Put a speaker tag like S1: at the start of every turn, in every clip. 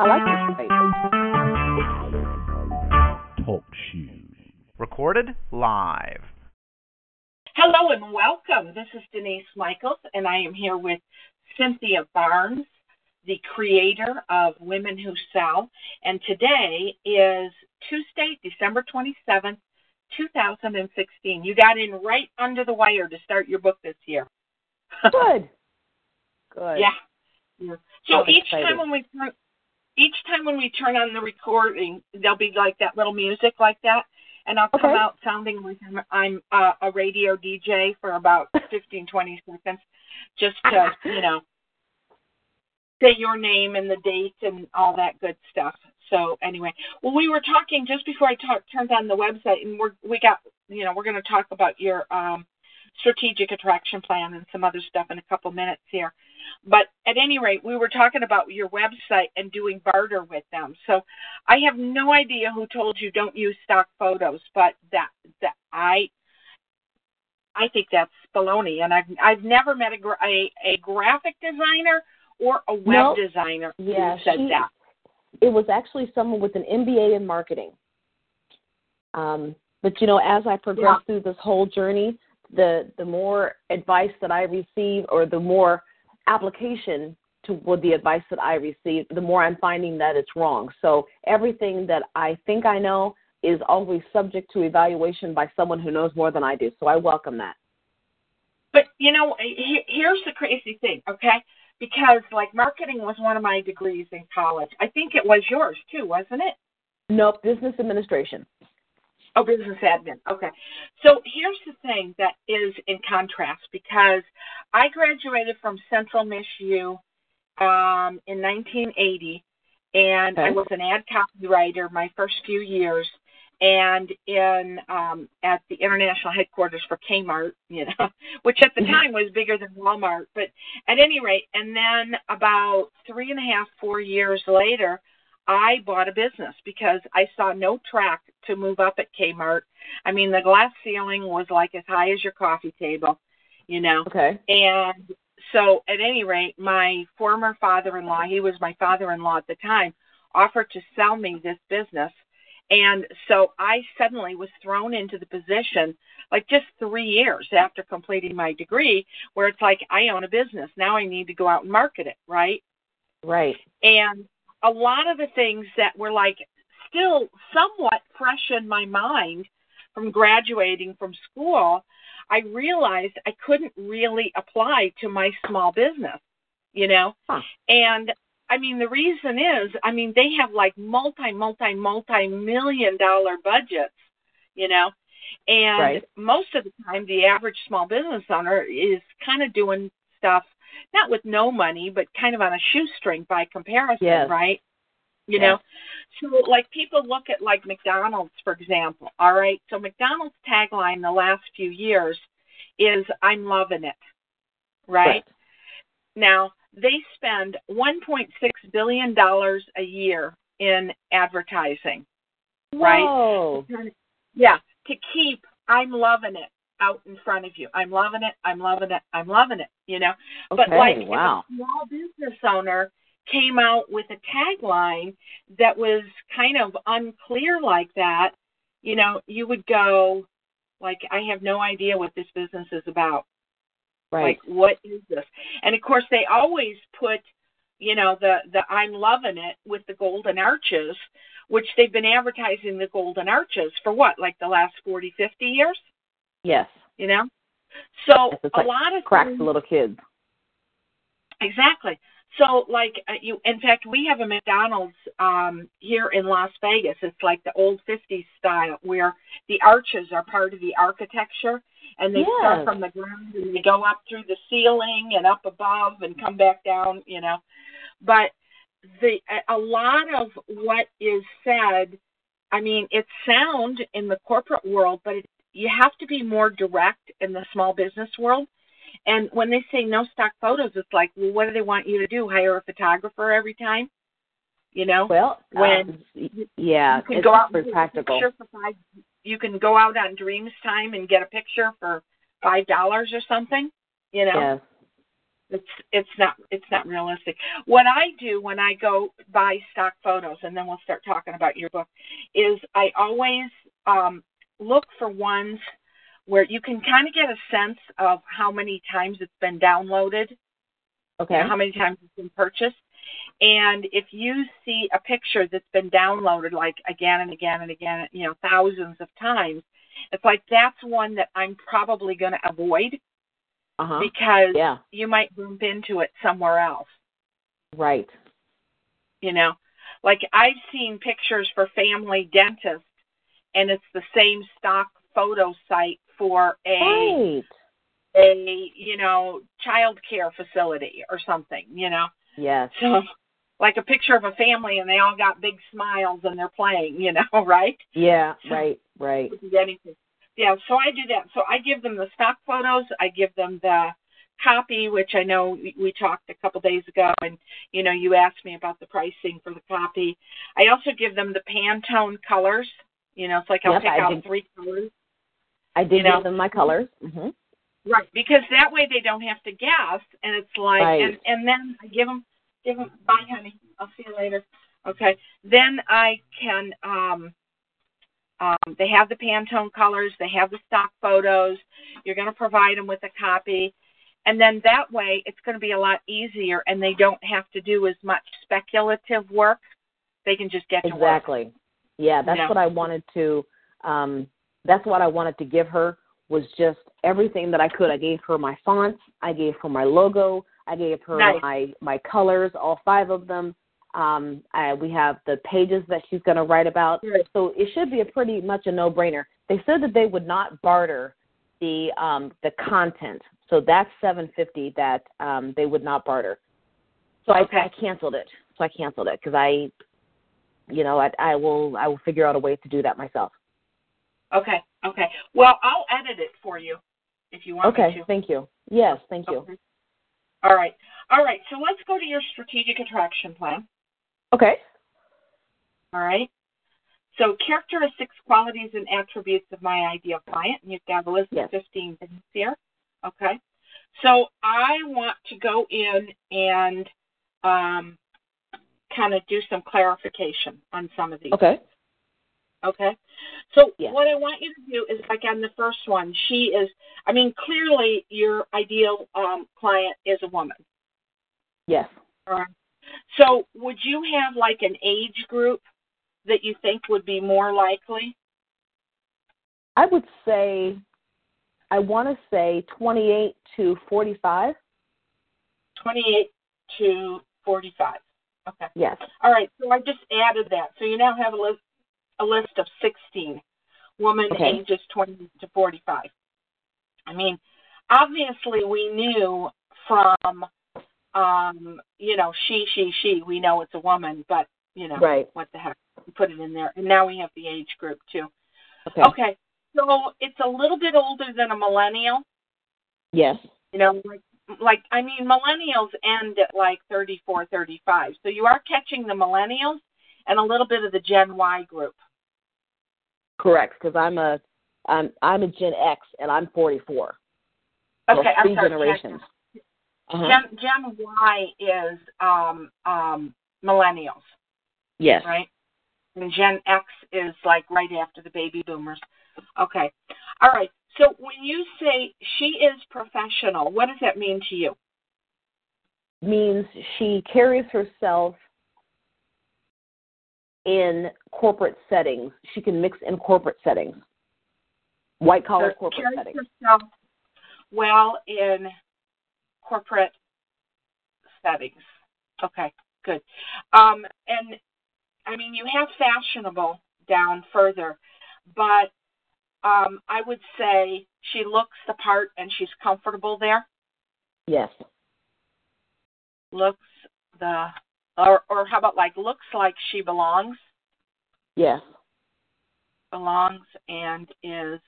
S1: I like this space.
S2: Talk shoes. Recorded live.
S3: Hello and welcome. This is Denise Michaels, and I am here with Cynthia Barnes, the creator of Women Who Sell. And today is Tuesday, December 27th, 2016. You got in right under the wire to start your book this year.
S1: Good. Good.
S3: Yeah. yeah. So
S1: I'm
S3: each
S1: excited.
S3: time when we turn, each time when we turn on the recording, there'll be like that little music like that, and I'll come
S1: Okay.
S3: out sounding like I'm, I'm uh, a radio DJ for about 15, 20 seconds, just to you know say your name and the date and all that good stuff. So anyway, well, we were talking just before I talk, turned on the website, and we're we got you know we're going to talk about your um, strategic attraction plan and some other stuff in a couple minutes here. But at any rate, we were talking about your website and doing barter with them. So I have no idea who told you don't use stock photos, but that that I I think that's baloney. And I've I've never met a gra- a, a graphic designer or a web
S1: No.
S3: designer
S1: Yeah,
S3: who said
S1: she-
S3: that.
S1: It was actually someone with an MBA in marketing. Um, but you know, as I progressed through this whole journey, the the more advice that I receive, or the more application toward the advice that I receive, the more I'm finding that it's wrong. So everything that I think I know is always subject to evaluation by someone who knows more than I do. So I welcome that.
S3: But you know, here's the crazy thing, okay? Because like marketing was one of my degrees in college. I think it was yours too, wasn't it?
S1: Nope, business administration.
S3: Oh, business admin. Okay. So here's the thing that is in contrast because I graduated from Central Mich U um, in 1980, and I was an ad copywriter my first few years, and in um, at the international headquarters for Kmart, you know, which at the time was bigger than Walmart. But at any rate, and then about three and a half, four years later, I bought a business because I saw no track to move up at Kmart. I mean, the glass ceiling was like as high as your coffee table, you know.
S1: Okay.
S3: And so, at any rate, my former father in law, he was my father in law at the time, offered to sell me this business. And so I suddenly was thrown into the position, like just three years after completing my degree, where it's like, I own a business. Now I need to go out and market it, right?
S1: Right.
S3: And a lot of the things that were like still somewhat fresh in my mind from graduating from school, I realized I couldn't really apply to my small business, you know?
S1: Huh.
S3: And I mean, the reason is, I mean, they have like multi, multi, multi million dollar budgets, you know? And
S1: Right.
S3: most of the time, the average small business owner is kind of doing stuff not with no money, but kind of on a shoestring by comparison,
S1: Yes.
S3: right? You
S1: Yes.
S3: know, so like people look at like McDonald's, for example. All right, so McDonald's tagline the last few years is "I'm loving it," right?
S1: Right.
S3: Now they spend 1.6 billion dollars a year in advertising, right? Yeah, to keep "I'm loving it" out in front of you. I'm loving it. I'm loving it. I'm loving it. You know, but like
S1: wow.
S3: if a small business owner came out with a tagline that was kind of unclear like that, you know, you would go like, I have no idea what this business is about.
S1: Right.
S3: Like, what is this? And of course, they always put, you know, the the I'm loving it with the golden arches, which they've been advertising the golden arches for what, like the last forty, fifty years,
S1: yes.
S3: you know? So
S1: It's
S3: a lot of
S1: cracks
S3: things-
S1: the little kids.
S3: Exactly. So, like, uh, you. In fact, we have a McDonald's um, here in Las Vegas. It's like the old '50s style, where the arches are part of the architecture, and they start from the ground and they go up through the ceiling and up above and come back down. You know, but the a lot of what is said, I mean, it's sound in the corporate world, but it, you have to be more direct in the small business world. And when they say no stock photos, it's like, well, what do they want you to do? Hire a photographer every time? You know?
S1: Well,
S3: when
S1: um, yeah,
S3: you can
S1: it's
S3: go out and
S1: practical.
S3: for five. You can go out on Dreams Time and get a picture for five dollars or something. You know,
S1: Yes.
S3: it's it's not it's not realistic. What I do when I go buy stock photos, and then we'll start talking about your book, is I always um, look for ones where you can kind of get a sense of how many times it's been downloaded
S1: Okay.
S3: how many times it's been purchased. And if you see a picture that's been downloaded like again and again and again, you know, thousands of times, it's like that's one that I'm probably going to avoid
S1: Uh huh.
S3: because
S1: Yeah.
S3: you might bump into it somewhere else,
S1: Right.
S3: you know. Like I've seen pictures for family dentists and it's the same stock photo site for a
S1: Right.
S3: a, you know, child care facility or something, you know.
S1: Yes.
S3: So, like a picture of a family and they all got big smiles and they're playing, you know, right?
S1: Yeah. Right. Right.
S3: Yeah, so I do that. So I give them the stock photos. I give them the copy, which I know we talked a couple days ago, and you know you asked me about the pricing for the copy. I also give them the Pantone colors. You know, it's like I'll
S1: Yep,
S3: pick
S1: I
S3: out
S1: did-
S3: three colors.
S1: I did
S3: You know.
S1: give them my colors. hmm
S3: Right, because that way they don't have to guess, and it's like,
S1: Right.
S3: and and then I give them, give them, bye, honey, I'll see you later. Okay, then I can, um, um, they have the Pantone colors, they have the stock photos. You're going to provide them with a copy, and then that way it's going to be a lot easier, and they don't have to do as much speculative work. They can just get to work.
S1: Yeah, that's
S3: Yeah.
S1: what I wanted to. Um, that's what I wanted to give her was just everything that I could. I gave her my fonts. I gave her my logo. I gave her
S3: Nice.
S1: my my colors, all five of them. Um, I, we have the pages that she's going to write about.
S3: Good.
S1: So it should be a pretty much a no-brainer. They said that they would not barter the um, the content. So that's seven fifty that um, they would not barter. So I, I canceled it. So I canceled it because I, you know, I, I will I will figure out a way to do that myself.
S3: Okay, okay. Well, I'll edit it for you if you want
S1: Okay, thank you. Yes, thank you.
S3: Okay. All right. All right. So let's go to your strategic attraction plan.
S1: Okay.
S3: All right. So characteristics, qualities, and attributes of my ideal client. And you've got a list
S1: Yes.
S3: of 15 things here. Okay. So I want to go in and um, kind of do some clarification on some of these.
S1: Okay.
S3: Okay. So
S1: Yes.
S3: what I want you to do is like on the first one, she is I mean, clearly your ideal um, client is a woman.
S1: Yes.
S3: All right. So would you have like an age group that you think would be more likely?
S1: I would say I want to say 28 to 45.
S3: Twenty eight to forty five. Okay.
S1: Yes.
S3: All right. So I just added that. So you now have a list a list of sixteen women
S1: Okay.
S3: ages twenty to forty five. I mean, obviously we knew from um, you know, she, she, she, we know it's a woman, but you know,
S1: Right.
S3: what the heck? We put it in there. And now we have the age group too.
S1: Okay.
S3: Okay. So it's a little bit older than a millennial.
S1: Yes.
S3: You know, like like I mean millennials end at like 34, 35. So you are catching the millennials and a little bit of the Gen Y group.
S1: Correct. Because I'm a I'm I'm a Gen X and I'm 44. So
S3: Okay, I'm
S1: three
S3: sorry,
S1: generations. Uh-huh.
S3: Gen Gen Y is um um millennials,
S1: yes.
S3: right? And Gen X is like right after the baby boomers. Okay. All right. So when you say she is professional, what does that mean to you?
S1: Means she carries herself in corporate settings. She can mix in corporate settings. White collar
S3: So
S1: corporate
S3: carries
S1: settings.
S3: herself well in corporate settings. Okay, good. Um, and I mean, you have fashionable down further, but um, I would say she looks the part and she's comfortable there.
S1: Yes.
S3: Looks the Or or how about like looks like she belongs?
S1: Yes.
S3: Belongs and is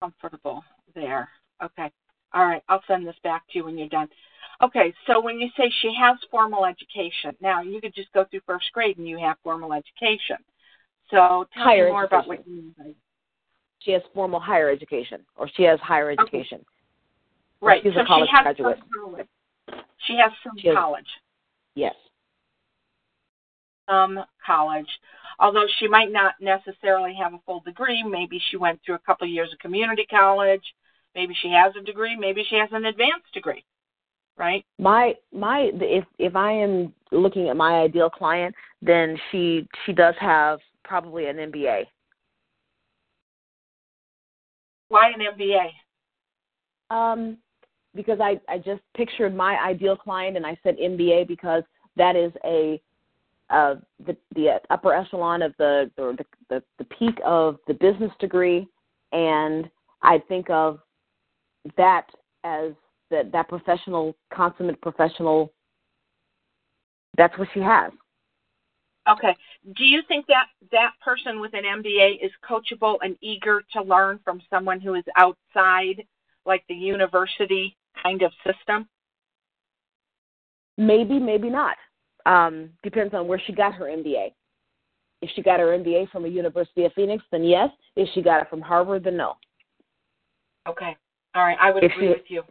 S3: comfortable there. Okay. All right. I'll send this back to you when you're done. Okay. So when you say she has formal education, now you could just go through first grade and you have formal education. So tell
S1: Higher
S3: me more about what you mean by
S1: She has formal higher education, or she has higher
S3: Okay.
S1: education.
S3: right.
S1: she's a college
S3: she has
S1: graduate.
S3: some college. She has some
S1: She has-
S3: college.
S1: Yes.
S3: Some college. Although she might not necessarily have a full degree, maybe she went through a couple of years of community college. Maybe she has a degree. Maybe she has an advanced degree. Right.
S1: My my if if I am looking at my ideal client, then she she does have probably an MBA.
S3: Why an MBA?
S1: Um, because I I just pictured my ideal client and I said MBA because that is a uh, the the upper echelon of the or the, the the peak of the business degree, and I think of that as that that professional consummate professional. That's what she has.
S3: Okay. Do you think that that person with an MBA is coachable and eager to learn from someone who is outside, like the university kind of system?
S1: Maybe, maybe not. Um, depends on where she got her MBA. If she got her MBA from a University of Phoenix, then yes. If she got it from Harvard, then no.
S3: Okay. All right. I would
S1: If
S3: agree
S1: she-
S3: with you.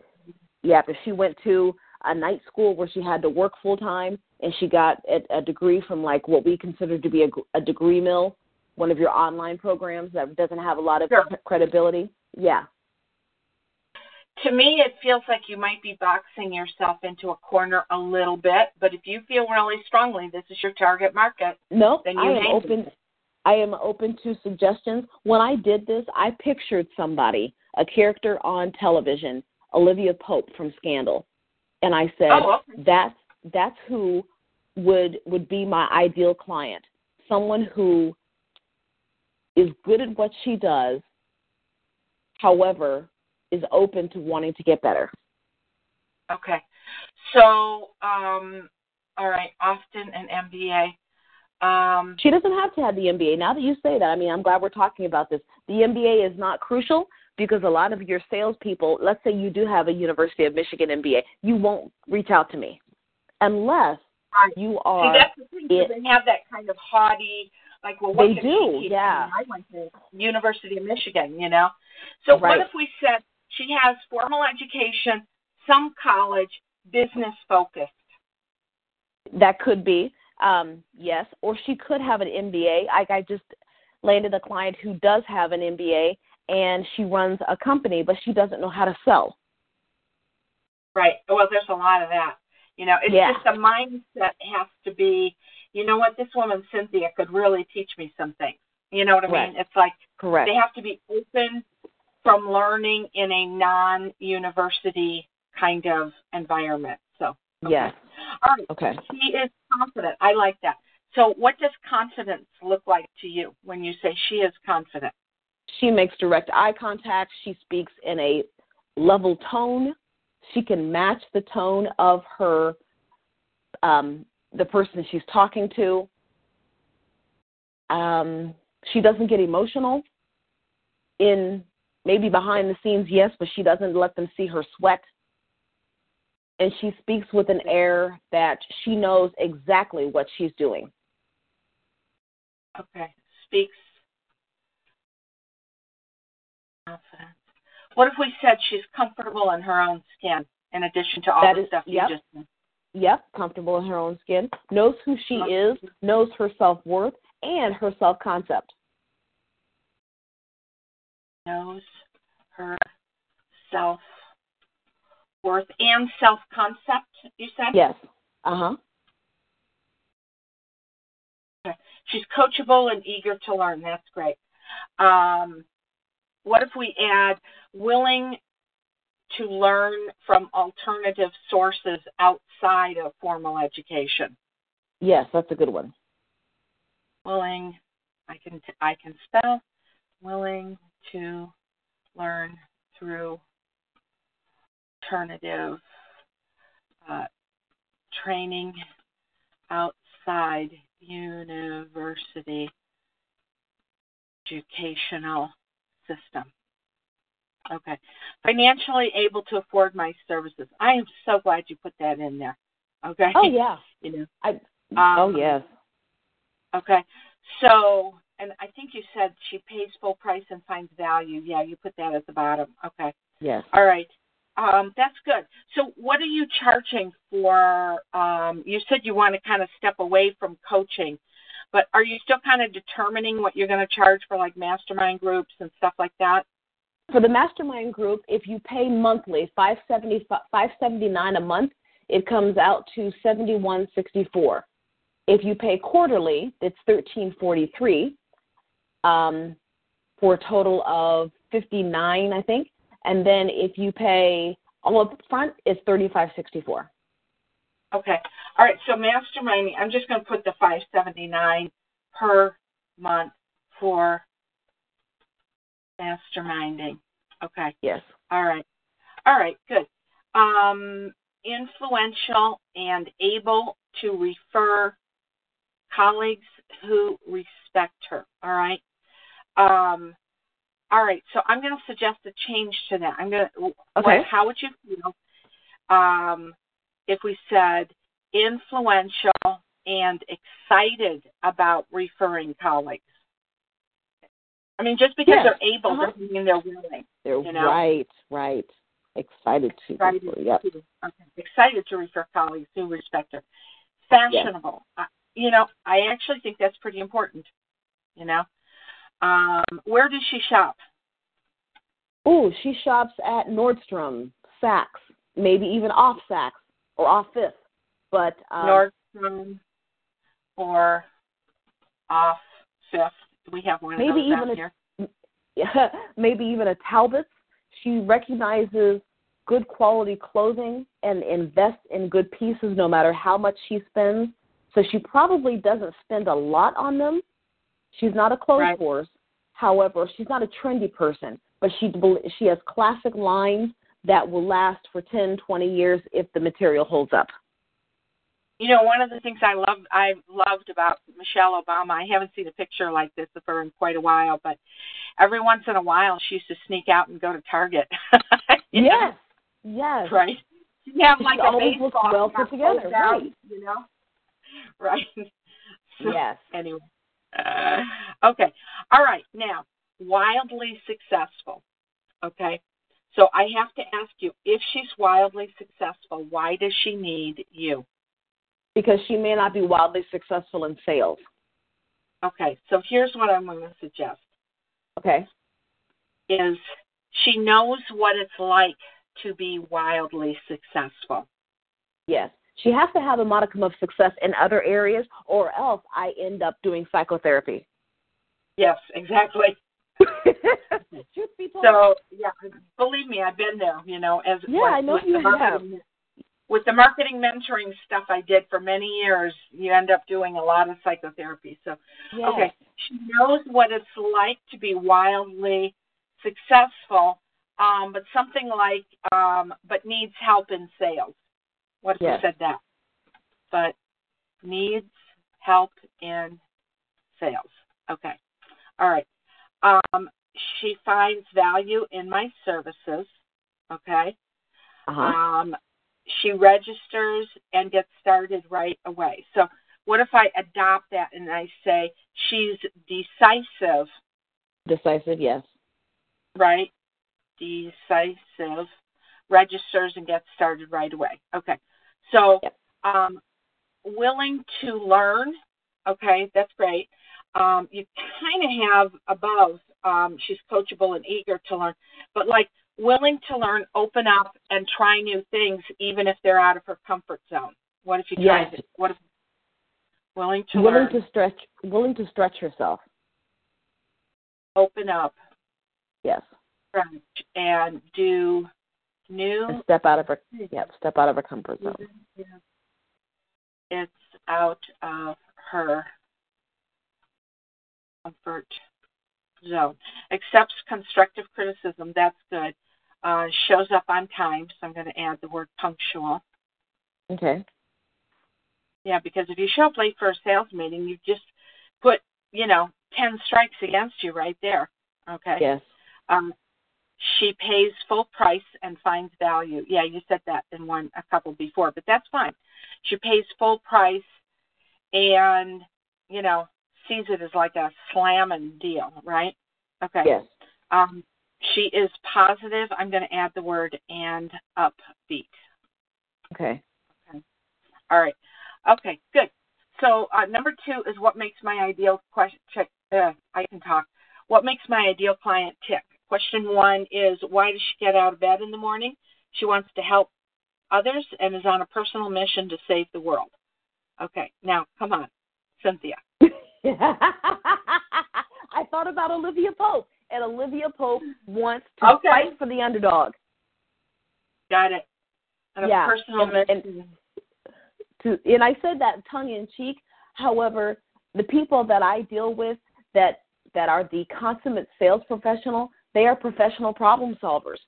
S1: Yeah, if she went to a night school where she had to work full time and she got a, a degree from like what we consider to be a, a degree mill, one of your online programs that doesn't have a lot of
S3: Sure.
S1: credibility, yeah,
S3: To me, it feels like you might be boxing yourself into a corner a little bit, but if you feel really strongly this is your target market,
S1: No,
S3: Then
S1: I
S3: you
S1: am
S3: hang
S1: open. I am open to suggestions. When I did this, I pictured somebody, a character on television, Olivia Pope from Scandal, and I said,
S3: Oh, okay.
S1: "That's that's who would would be my ideal client. Someone who is good at what she does, however, is open to wanting to get better."
S3: Okay. So, um, all right, Austin and MBA. Um,
S1: She doesn't have to have the MBA. Now that you say that, I mean, I'm glad we're talking about this. The MBA is not crucial because a lot of your salespeople, let's say you do have a University of Michigan MBA, you won't reach out to me unless you
S3: see,
S1: are.
S3: that's the thing.
S1: it-
S3: they have that kind of haughty, like, well, what
S1: They do,
S3: she
S1: yeah.
S3: I went to University of Michigan, you know. So
S1: Right.
S3: what if we said she has formal education, some college, business focused?
S1: That could be, um, yes, or she could have an MBA. I, I just landed a client who does have an MBA and she runs a company, but she doesn't know how to sell.
S3: Right. Well, there's a lot of that. You know, it's
S1: Yeah.
S3: just the mindset has to be, you know what, this woman Cynthia could really teach me some things. You know what I
S1: Right.
S3: mean? It's like
S1: Correct.
S3: they have to be open from learning in a non-university kind of environment. So, okay.
S1: Yes.
S3: all right.
S1: Okay.
S3: She is confident. I like that. So, what does confidence look like to you when you say she is confident?
S1: She makes direct eye contact. She speaks in a level tone. She can match the tone of her um, the person she's talking to. Um, she doesn't get emotional. In maybe behind the scenes, yes, but she doesn't let them see her sweat. And she speaks with an air that she knows exactly what she's doing.
S3: Okay. Speaks confidence. What if we said she's comfortable in her own skin, in addition to all
S1: That
S3: the
S1: is-
S3: stuff you just said?
S1: Yep, comfortable in her own skin, knows who she is, knows her self worth and her self concept.
S3: Knows her self worth and self concept, you said?
S1: Yes. Uh huh.
S3: Okay. She's coachable and eager to learn. That's great. Um, what if we add willing to learn from alternative sources outside of formal education?
S1: Yes, that's a good one.
S3: Willing, I can I can spell. Willing to learn through alternative uh, training outside university educational system. Okay. Financially able to afford my services. I am so glad you put that in there. Okay.
S1: Oh yeah.
S3: You know.
S1: I,
S3: Um,
S1: oh yes.
S3: Okay. So, and I think you said she pays full price and finds value. Yeah, you put that at the bottom. Okay.
S1: Yes.
S3: All right. Um, that's good. So, what are you charging for? Um, you said you want to kind of step away from coaching, but are you still kind of determining what you're going to charge for like mastermind groups and stuff like that?
S1: For the mastermind group, if you pay monthly, five seventy five seventy nine a month, it comes out to seventy one sixty four. If you pay quarterly, it's thirteen forty three, um, for a total of fifty nine, I think. And then if you pay all up front, it's thirty five sixty four.
S3: Okay. All right. So, masterminding, I'm just going to put the 579 per month for masterminding. Okay.
S1: Yes.
S3: All right. All right, good. Um, influential and able to refer colleagues who respect her. All right. Um, all right. So I'm going to suggest a change to that. I'm going to.
S1: Okay.
S3: how would you feel um, if we said influential and excited about referring colleagues? I mean, just because
S1: Yes.
S3: they're able
S1: Uh-huh.
S3: doesn't mean they're willing.
S1: They're
S3: You know?
S1: right, right. Excited to.
S3: excited
S1: Yep.
S3: to okay. excited to refer colleagues who respect her. Fashionable. I, you know, I actually think that's pretty important. You know, um, where does she shop?
S1: Oh, she shops at Nordstrom, Saks, maybe even off Saks or off Fifth. But um,
S3: Nordstrom or off Fifth? Do we have one of
S1: Maybe even a-
S3: here?
S1: maybe even a Talbot's. She recognizes good quality clothing and invests in good pieces no matter how much she spends. So she probably doesn't spend a lot on them. She's not a clothes
S3: Right.
S1: horse. However, she's not a trendy person, but she she has classic lines that will last for 10, 20 years if the material holds up.
S3: You know, one of the things I love I loved about Michelle Obama, I haven't seen a picture like this of her in quite a while, but every once in a while she used to sneak out and go to Target. Know?
S1: Yes. Yes.
S3: Right. She have
S1: She
S3: like a
S1: always looks well put together,
S3: down,
S1: right.
S3: You know? Right. So,
S1: Yes.
S3: Anyway. Uh, okay. All right. Now, wildly successful. Okay. So I have to ask you, if she's wildly successful, why does she need you?
S1: Because she may not be wildly successful in sales.
S3: Okay. So here's what I'm going to suggest.
S1: Okay.
S3: is she knows what it's like to be wildly successful.
S1: Yes. She has to have a modicum of success in other areas, or else I end up doing psychotherapy.
S3: Yes, exactly.
S1: Truth be told.
S3: So yeah, believe me, I've been there. You know, as
S1: Yeah,
S3: with,
S1: I know you
S3: the marketing, with the marketing mentoring stuff I did for many years, you end up doing a lot of psychotherapy. So
S1: yes.
S3: okay, she knows what it's like to be wildly successful, um, but something like um, but needs help in sales. What if
S1: Yes.
S3: we said that? But needs help in sales. Okay. All right. Um, she finds value in my services. Okay.
S1: Uh-huh.
S3: Um, she registers and gets started right away. So, what if I adopt that and I say she's decisive,
S1: Decisive, yes.
S3: right? Decisive, registers and gets started right away. Okay. So,
S1: Yep.
S3: um, willing to learn. Okay, that's great. Um, you kind of have above. Um, she's coachable and eager to learn, but like willing to learn, open up, and try new things, even if they're out of her comfort zone. What if you try?
S1: Yes.
S3: it? What if willing to
S1: willing
S3: learn,
S1: to stretch willing to stretch herself.
S3: open up,
S1: Yes.
S3: stretch, and do new
S1: And step out of her yep, step out of her comfort zone.
S3: It's out of her comfort zone. Accepts constructive criticism. That's good. Uh, shows up on time, so I'm going to add the word punctual.
S1: Okay.
S3: Yeah, because if you show up late for a sales meeting, you've just put, you know, 10 strikes against you right there. Okay.
S1: Yes.
S3: Um, she pays full price and finds value. Yeah, you said that in one a couple before, but that's fine. She pays full price and, you know, sees it as like a slamming deal, right? Okay.
S1: Yes.
S3: Um, she is positive. I'm going to add the word and upbeat.
S1: Okay. Okay.
S3: All right. Okay, good. So uh, number two is what makes my ideal question. Check. Uh, I can talk. What makes my ideal client tick? Question one is why does she get out of bed in the morning? She wants to help others and is on a personal mission to save the world. Okay, now come on, Cynthia.
S1: I thought about Olivia Pope, and Olivia Pope wants to
S3: Okay.
S1: fight for the underdog.
S3: Got it. On a
S1: Yeah,
S3: personal
S1: and- and- To, and I said that tongue in cheek. However, the people that I deal with that that are the consummate sales professional, they are professional problem solvers,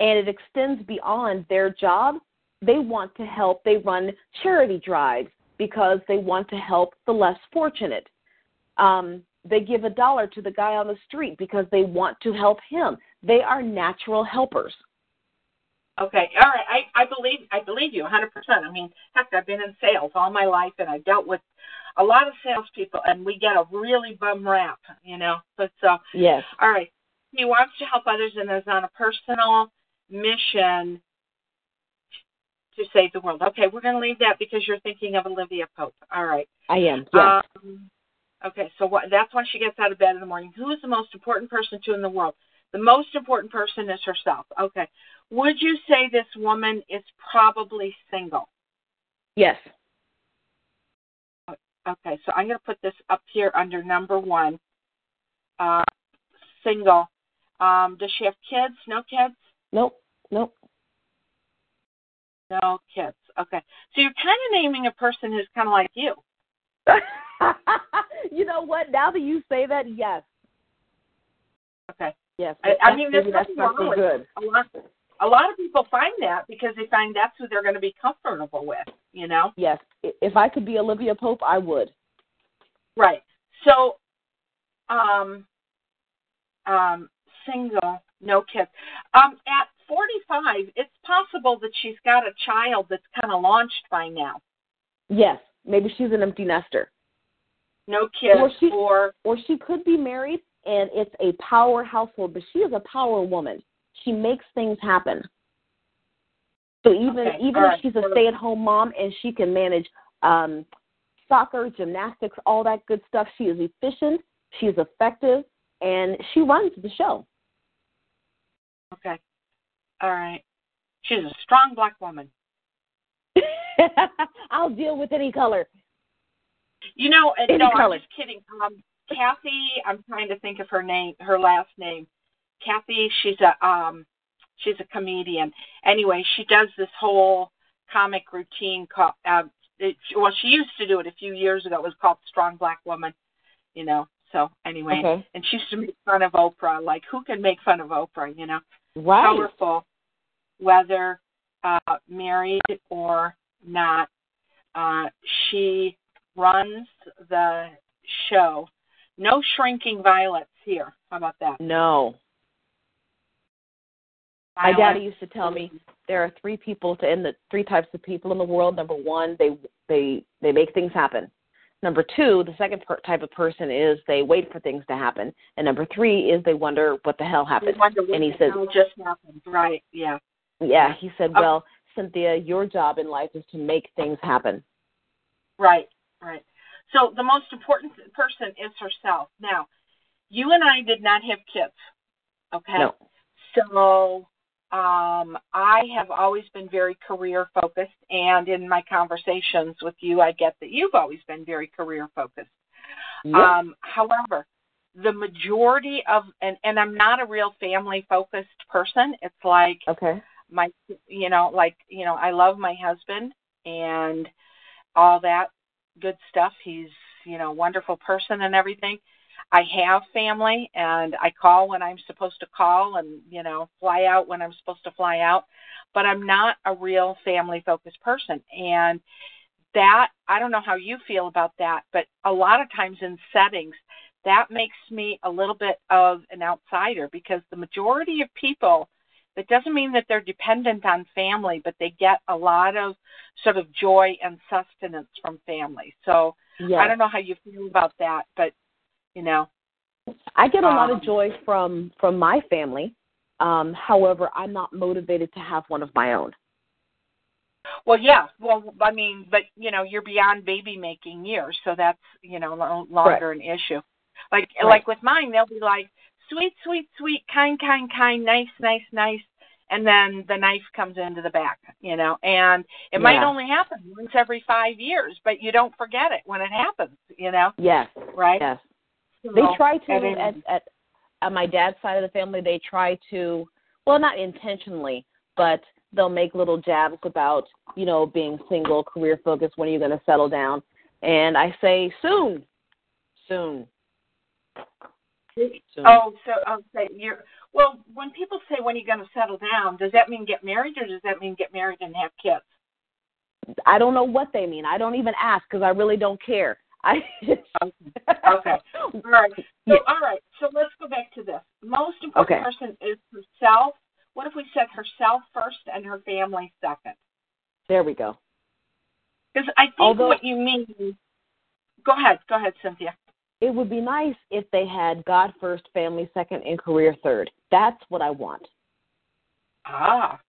S1: and it extends beyond their job. They want to help. They run charity drives because they want to help the less fortunate. Um, they give a dollar to the guy on the street because they want to help him. They are natural helpers.
S3: Okay, all right. I, I believe I believe you 100%. I mean, heck, I've been in sales all my life, and I dealt with a lot of salespeople, and we get a really bum rap, you know. But so,
S1: Yes.
S3: all right, he wants to help others and is on a personal mission to save the world. Okay, we're going to leave that because you're thinking of Olivia Pope. All right.
S1: I am. Yes.
S3: Um, okay, so what, that's why she gets out of bed in the morning. Who is the most important person to in the world? The most important person is herself. Okay. Would you say this woman is probably single?
S1: yes.
S3: Okay, so I'm going to put this up here under number one. Uh, single. Um, does she have kids? No kids?
S1: Nope. Nope.
S3: No kids. Okay. So you're kind of naming a person who's kind of like you.
S1: you know what? Now that you say that, yes,
S3: Okay.
S1: yes.
S3: I, I mean, there's nothing wrong with
S1: good.
S3: A lot, a lot of people find that because they find that's who they're going to be comfortable with, you know?
S1: Yes, if I could be Olivia Pope, I would.
S3: Right. So, um, um, single, no kids. Um, at 45, it's possible that she's got a child that's kind of launched by now.
S1: Yes, maybe she's an empty nester,
S3: No kids,
S1: Or she-
S3: or
S1: or she could be married and it's a power household, but she is a power woman. She makes things happen. So even
S3: Okay,
S1: even if she's a stay-at-home mom and she can manage um, soccer, gymnastics, all that good stuff, she is efficient. She is effective, and she runs the show.
S3: okay, all right. She's a strong black woman.
S1: I'll deal with any color.
S3: You know, and
S1: Any
S3: no,
S1: color.
S3: I'm just kidding. Um, Kathy, I'm trying to think of her name, her last name. Kathy, she's a um, she's a comedian. Anyway, she does this whole comic routine called. Uh, it, well, she used to do it a few years ago. It was called Strong Black Woman. You know. So anyway,
S1: Okay.
S3: and she used to make fun of Oprah. Like, who can make fun of Oprah? You know,
S1: Right.
S3: powerful, whether uh, married or not. Uh, she runs the show. No shrinking violets here. How about that?
S1: No. My daddy used to tell me there are three people to in the three types of people in the world. Number one, they they they make things happen. Number two, the second per- type of person is they wait for things to happen, and number three is they wonder what the hell happened. And he
S3: hell just happened. Right? Yeah.
S1: yeah, he said,
S3: Okay.
S1: well, Cynthia, your job in life is to make things happen.
S3: Right. Right. So the most important person is herself. Now, you and I did not have kids. Okay.
S1: No.
S3: So um, I have always been very career focused, and in my conversations with you, I get that you've always been very career focused.
S1: Yep.
S3: Um, however, the majority of and and I'm not a real family focused person. It's like
S1: okay.
S3: my you know like you know I love my husband and all that good stuff. He's you know a wonderful person and everything. I have family and I call when I'm supposed to call and you know fly out when I'm supposed to fly out, but I'm not a real family focused person and that I don't know how you feel about that, but a lot of times in settings that makes me a little bit of an outsider because the majority of people that doesn't mean that they're dependent on family, but they get a lot of sort of joy and sustenance from family. So
S1: yes.
S3: I don't know how you feel about that, but you know.
S1: I get a
S3: um,
S1: lot of joy from from my family. Um, however, I'm not motivated to have one of my own.
S3: Well, yeah. Well, I mean, but you know, you're beyond baby making years, so that's you know no longer
S1: Right.
S3: an issue. Like
S1: Right.
S3: like with mine, they'll be like sweet, sweet, sweet, kind, kind, kind, nice, nice, nice, and then the knife comes into the back, you know. And it might only happen once every five years, but you don't forget it when it happens, you know.
S1: Yes,
S3: Right?
S1: yes. They try to
S3: then-
S1: at, at at my dad's side of the family. They try to, well, not intentionally, but they'll make little jabs about you know being single, career focused. When are you going to settle down? And I say soon, soon. soon.
S3: Oh, so okay, you're well. When people say when are you going to settle down, does that mean get married, or does that mean get married and have kids?
S1: I don't know what they mean. I don't even ask because I really don't care. I
S3: Okay. All right. So, all right. So let's go back to this. Most important
S1: Okay.
S3: person is herself. What if we said herself first and her family second?
S1: There we go.
S3: Because I think
S1: Although-
S3: what you mean. Go ahead. Go ahead, Cynthia.
S1: It would be nice if they had God first, family second, and career third. That's what I want.
S3: Ah.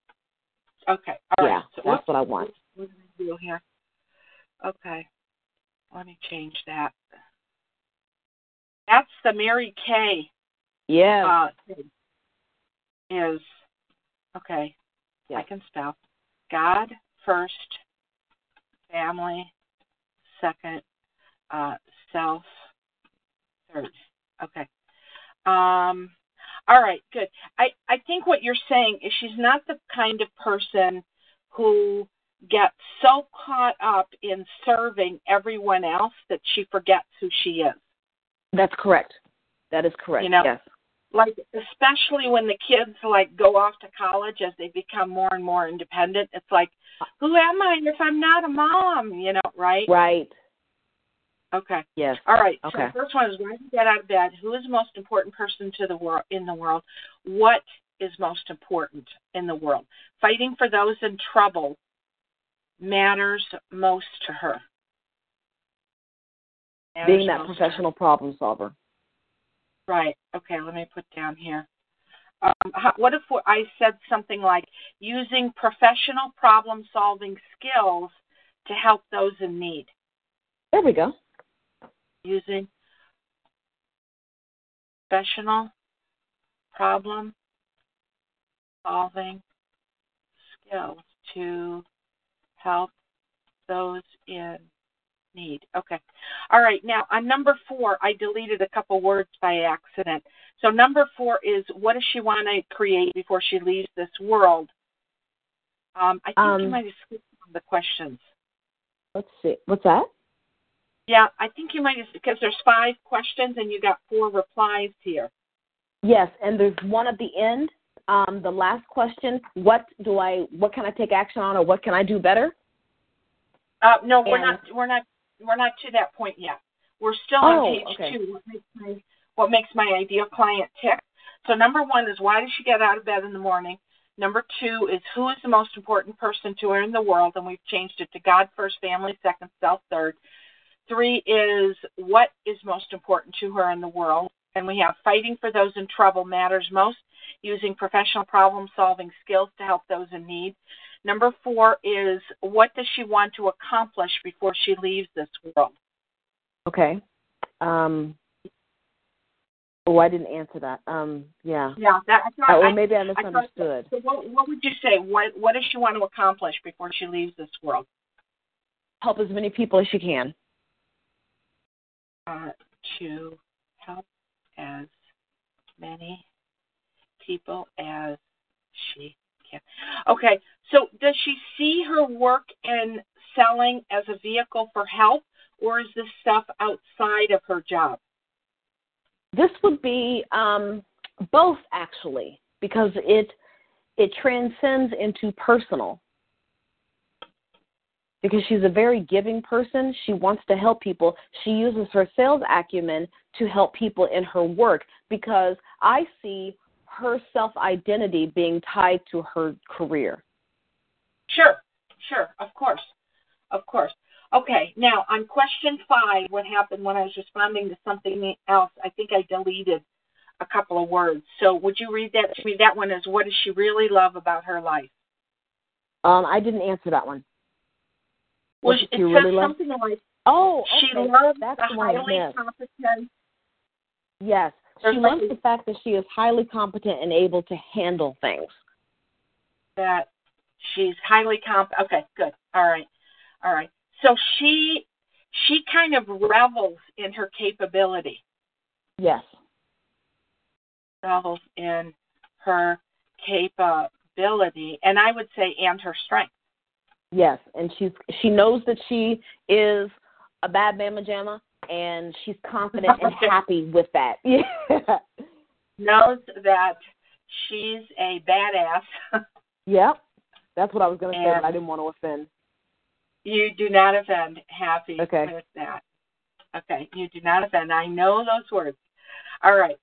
S3: Okay. All right.
S1: yeah,
S3: So
S1: that's what I want.
S3: What do we do here? Okay. Let me change that. That's the Mary Kay
S1: Yeah.
S3: uh, is okay.
S1: Yeah.
S3: I can spell God first, family second, uh, self third. Okay. Um, all right, good. I I think what you're saying is she's not the kind of person who gets so caught up in serving everyone else that she forgets who she is.
S1: That's correct. That is correct.
S3: You know,
S1: yes.
S3: like especially when the kids like go off to college as they become more and more independent it's like who am i if i'm not a mom you know right
S1: Right.
S3: Okay
S1: Yes.
S3: all right
S1: Okay.
S3: so the first one is when you get out of bed who is the most important person to the world in the world what is most important in the world fighting for those in trouble matters most to her Matters
S1: Being that
S3: most to her.
S1: professional problem solver.
S3: Right. Okay, let me put down here. Um, how, what if I said something like using professional problem solving skills to help those in need?
S1: There we go.
S3: Using professional problem solving skills to help those in need. Okay. All right. Now, on number four, I deleted a couple words by accident. So, number four is what does she want to create before she leaves this world? Um, I think you
S1: Um,
S3: might have skipped the questions.
S1: Let's see. What's that?
S3: Yeah, I think you might have, because there's five questions and you got four replies here.
S1: Yes, and there's one at the end. Um, the last question: What do I? What can I take action on, or what can I do better?
S3: Uh, no, we're not. We're not. We're not to that point yet. We're still
S1: Oh,
S3: on page
S1: okay.
S3: two. What makes my what makes my ideal client tick? So number one is why does she get out of bed in the morning? Number two is who is the most important person to her in the world, and we've changed it to God first, family second, self third. Three is what is most important to her in the world, and we have fighting for those in trouble matters most, using professional problem solving skills to help those in need. Number four is what does she want to accomplish before she leaves this world?
S1: Okay. Um. Oh, I didn't answer that. Um. Yeah.
S3: Yeah, that, I thought,
S1: Oh, or
S3: I-
S1: maybe I
S3: thought-
S1: misunderstood.
S3: so what, what would you say? What what does she want to accomplish before she leaves this world?
S1: Help as many people as she can.
S3: To help as many people as she can. Okay, so does she see her work in selling as a vehicle for help, or is this stuff outside of her job?
S1: This would be um, both actually, because it it transcends into personal. Because she's a very giving person. She wants to help people. She uses her sales acumen to help people in her work because I see her self identity being tied to her career.
S3: Sure, sure, of course, of course. Okay, now on question five, what happened when I was responding to something else? I think I deleted a couple of words. So would you read that to me? That one is what does she really love about her life?
S1: Um, I didn't answer that one.
S3: Well, it says
S1: really
S3: something like
S1: Oh,
S3: she loves
S1: That's
S3: the
S1: the one I
S3: highly competent.
S1: Yes. She loves the fact that she is highly competent and able to handle things.
S3: that she's highly comp okay good all right all right so she she kind of revels in her capability
S1: Yes.
S3: revels in her capability and i would say and her strength
S1: Yes. And she's she knows that she is a bad mama jamma and she's confident and happy with that. Yeah.
S3: knows that she's a badass
S1: Yep. That's what I was gonna say, but I didn't want to offend.
S3: you do not offend happy
S1: Okay.
S3: with that okay you do not offend i know those words all right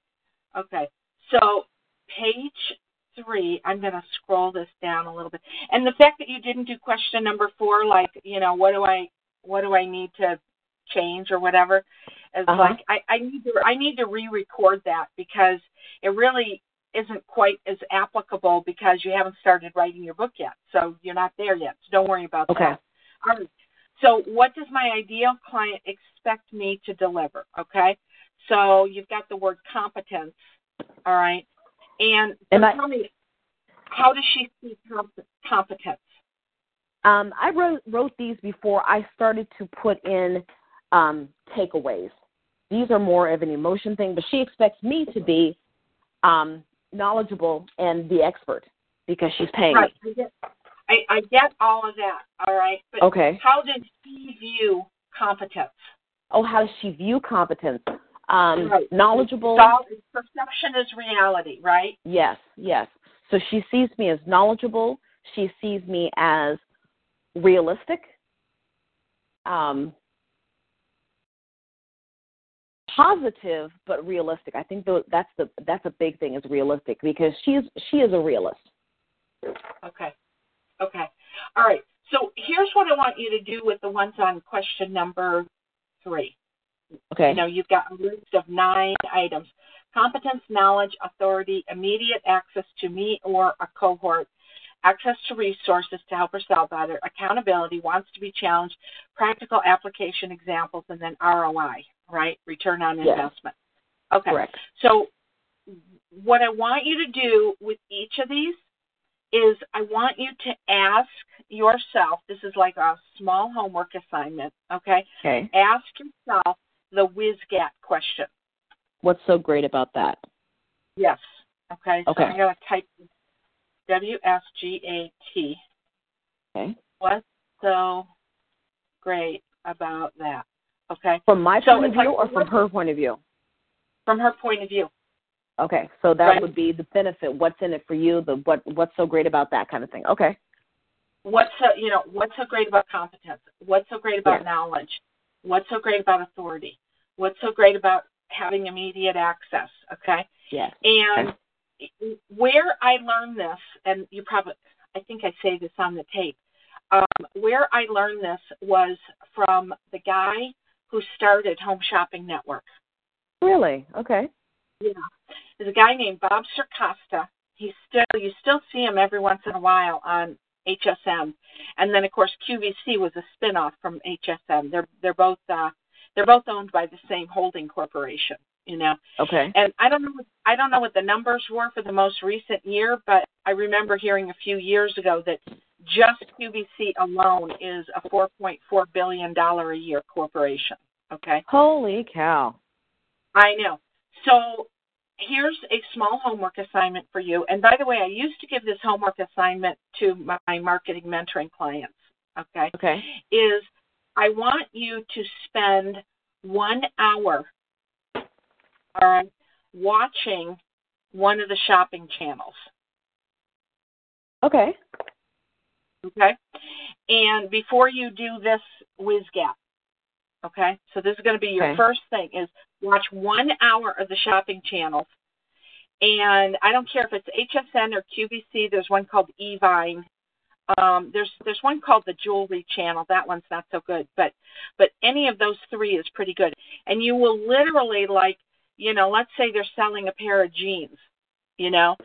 S3: okay so page three i'm going to scroll this down a little bit and the fact that you didn't do question number four like you know what do i what do i need to change or whatever is
S1: Uh-huh.
S3: like i i need to i need to re-record that because it really isn't quite as applicable because you haven't started writing your book yet so you're not there yet so don't worry about
S1: Okay.
S3: that all right. So, what does my ideal client expect me to deliver? Okay. So, you've got the word competence. All right. And,
S1: And I-
S3: tell me, how does she see comp- competence?
S1: Um, I wrote wrote these before I started to put in um, takeaways. These are more of an emotion thing, but she expects me to be um, knowledgeable and the expert because she's paying
S3: Right.
S1: me.
S3: I get, I, I get all of that. All right. But
S1: Okay.
S3: how does she view competence?
S1: Oh, how does she view competence? Um,
S3: Right.
S1: Knowledgeable.
S3: Perception is reality, right?
S1: Yes, yes. So she sees me as knowledgeable. She sees me as realistic. Um, positive but realistic. I think that's the that's a big thing is realistic because she is she is a realist.
S3: Okay. Okay. All right. So here's what I want you to do with the ones on question number three.
S1: Okay.
S3: You know, you've got a list of nine items competence, knowledge, authority, immediate access to me or a cohort, access to resources to help her sell better, accountability, wants to be challenged, practical application examples, and then ROI, right? Return on
S1: Yes.
S3: investment. Okay.
S1: Correct.
S3: So, what I want you to do with each of these is I want you to ask yourself this is like a small homework assignment, okay?
S1: Okay.
S3: Ask yourself the WISGAT question.
S1: What's so great about that?
S3: Yes. Okay. So
S1: Okay.
S3: I'm going to type W S G A T.
S1: Okay.
S3: What's so great about that? Okay.
S1: From my
S3: So
S1: point of
S3: it's like-
S1: view or from her point of view?
S3: From her point of view.
S1: Okay. So that
S3: Right.
S1: would be the benefit. What's in it for you? The what what's so great about that kind of thing. Okay.
S3: What's so you know, what's so great about competence? What's so great about
S1: Yeah.
S3: knowledge? What's so great about authority? What's so great about having immediate access? Okay.
S1: Yes.
S3: And where I learned this, and you probably, I think I say this on the tape, um, where I learned this was from the guy who started Home Shopping Network.
S1: Really? Okay.
S3: Yeah. There's a guy named Bob Circosta. He's still, you still see him every once in a while on HSN. And then, of course, QVC was a spinoff from HSN. They're, they're both, uh, they're both owned by the same holding corporation, you know.
S1: Okay.
S3: And I don't know what I don't know what the numbers were for the most recent year, but I remember hearing a few years ago that just QVC alone is a 4.4 billion dollar a year corporation. Okay,
S1: Holy cow.
S3: I know. So here's a small homework assignment for you. And by the way, I used to give this homework assignment to my marketing mentoring clients. Okay,
S1: Okay.
S3: is I want you to spend one hour, all right, watching one of the shopping channels.
S1: Okay.
S3: Okay. And before you do this whiz gap, okay, so this is going to be your
S1: Okay.
S3: first thing is watch one hour of the shopping channels. And I don't care if it's HSN or QVC. There's one called Evine. Um, there's there's one called the Jewelry Channel. That one's not so good, but but any of those three is pretty good. And you will literally like, you know, let's say they're selling a pair of jeans, you know,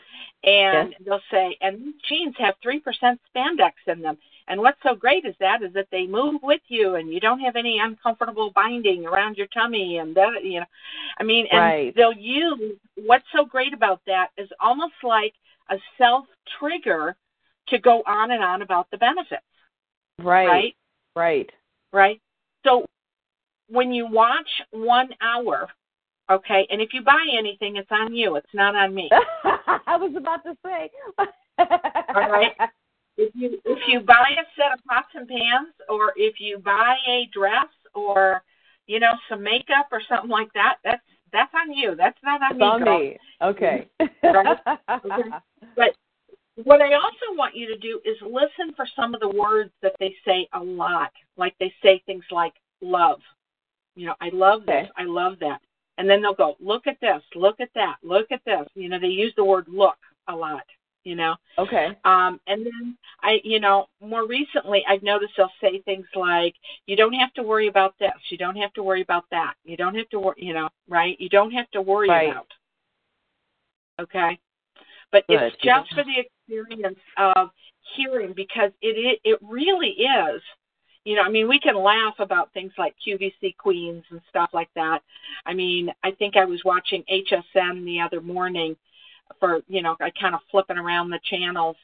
S3: and they'll say, and these jeans have three percent spandex in them. And what's so great is that is that they move with you, and you don't have any uncomfortable binding around your tummy, and that you know, I mean, and
S1: Right.
S3: they'll use what's so great about that is almost like a self trigger to go on and on about the benefits,
S1: Right.
S3: right?
S1: Right.
S3: Right. So when you watch one hour, okay, and if you buy anything, it's on you. It's not on me.
S1: I was about to say.
S3: All right. If you if you buy a set of pots and pans, or if you buy a dress, or you know some makeup or something like that, that's that's on you. That's not on
S1: It's
S3: me.
S1: on me. Okay.
S3: Right? Okay. But what I also want you to do is listen for some of the words that they say a lot. Like they say things like love. You know, I love this.
S1: Okay.
S3: I love that. And then they'll go, look at this, look at that, look at this. You know, they use the word look a lot, you know.
S1: Okay.
S3: Um, and then I, you know, more recently I've noticed they'll say things like, "You don't have to worry about this. You don't have to worry about that. You don't have to worry, you know, right? You don't have to worry
S1: Right.
S3: about." Okay, but
S1: Good.
S3: it's just for the experience of hearing because it it, it really is. You know, I mean, we can laugh about things like QVC queens and stuff like that. I mean, I think I was watching HSN the other morning for you know I kind of flipping around the channels,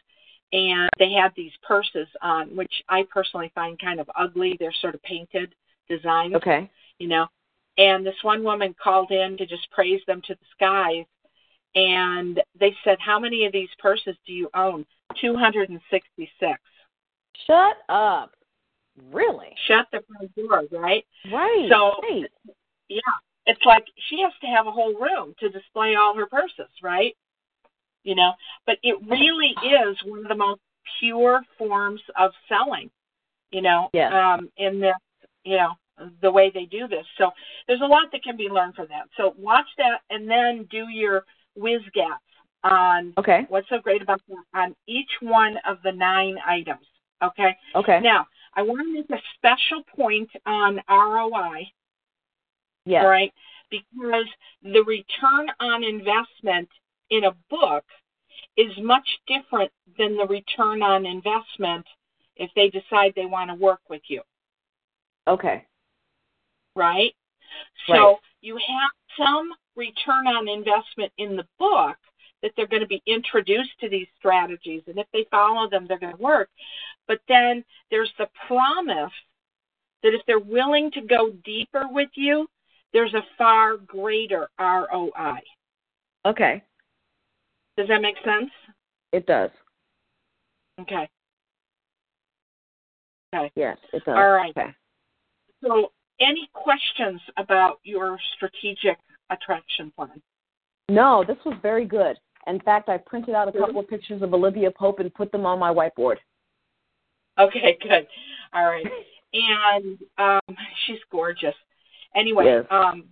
S3: and they had these purses on, which I personally find kind of ugly. They're sort of painted designs,
S1: Okay.
S3: you know. And this one woman called in to just praise them to the skies, and they said, "How many of these purses do you own?" Two hundred and sixty-six.
S1: Shut up. Really?
S3: Shut the front door, right?
S1: Right.
S3: So-
S1: right.
S3: Yeah, it's like she has to have a whole room to display all her purses, right? You know, but it really is one of the most pure forms of selling. You know,
S1: Yes.
S3: um, in this, you know, the way they do this. So there's a lot that can be learned from that. So watch that and then do your whiz gaps on
S1: Okay.
S3: what's so great about that on each one of the nine items. Okay.
S1: Okay.
S3: Now I want to make a special point on ROI
S1: yes.
S3: right? Because the return on investment in a book is much different than the return on investment if they decide they want to work with you,
S1: Okay.
S3: right? So
S1: Right.
S3: you have some return on investment in the book that they're going to be introduced to these strategies, and if they follow them, they're going to work. But then there's the promise that if they're willing to go deeper with you, there's a far greater ROI.
S1: Okay.
S3: Does that make sense?
S1: It does.
S3: Okay. Okay.
S1: Yes, it does.
S3: All right.
S1: Okay.
S3: So, any questions about your strategic attraction plan?
S1: No, this was very good. In fact, I printed out a couple of pictures of Olivia Pope and put them on my whiteboard.
S3: Okay, good. All right. And um, she's gorgeous. Anyway,
S1: Yes.
S3: um,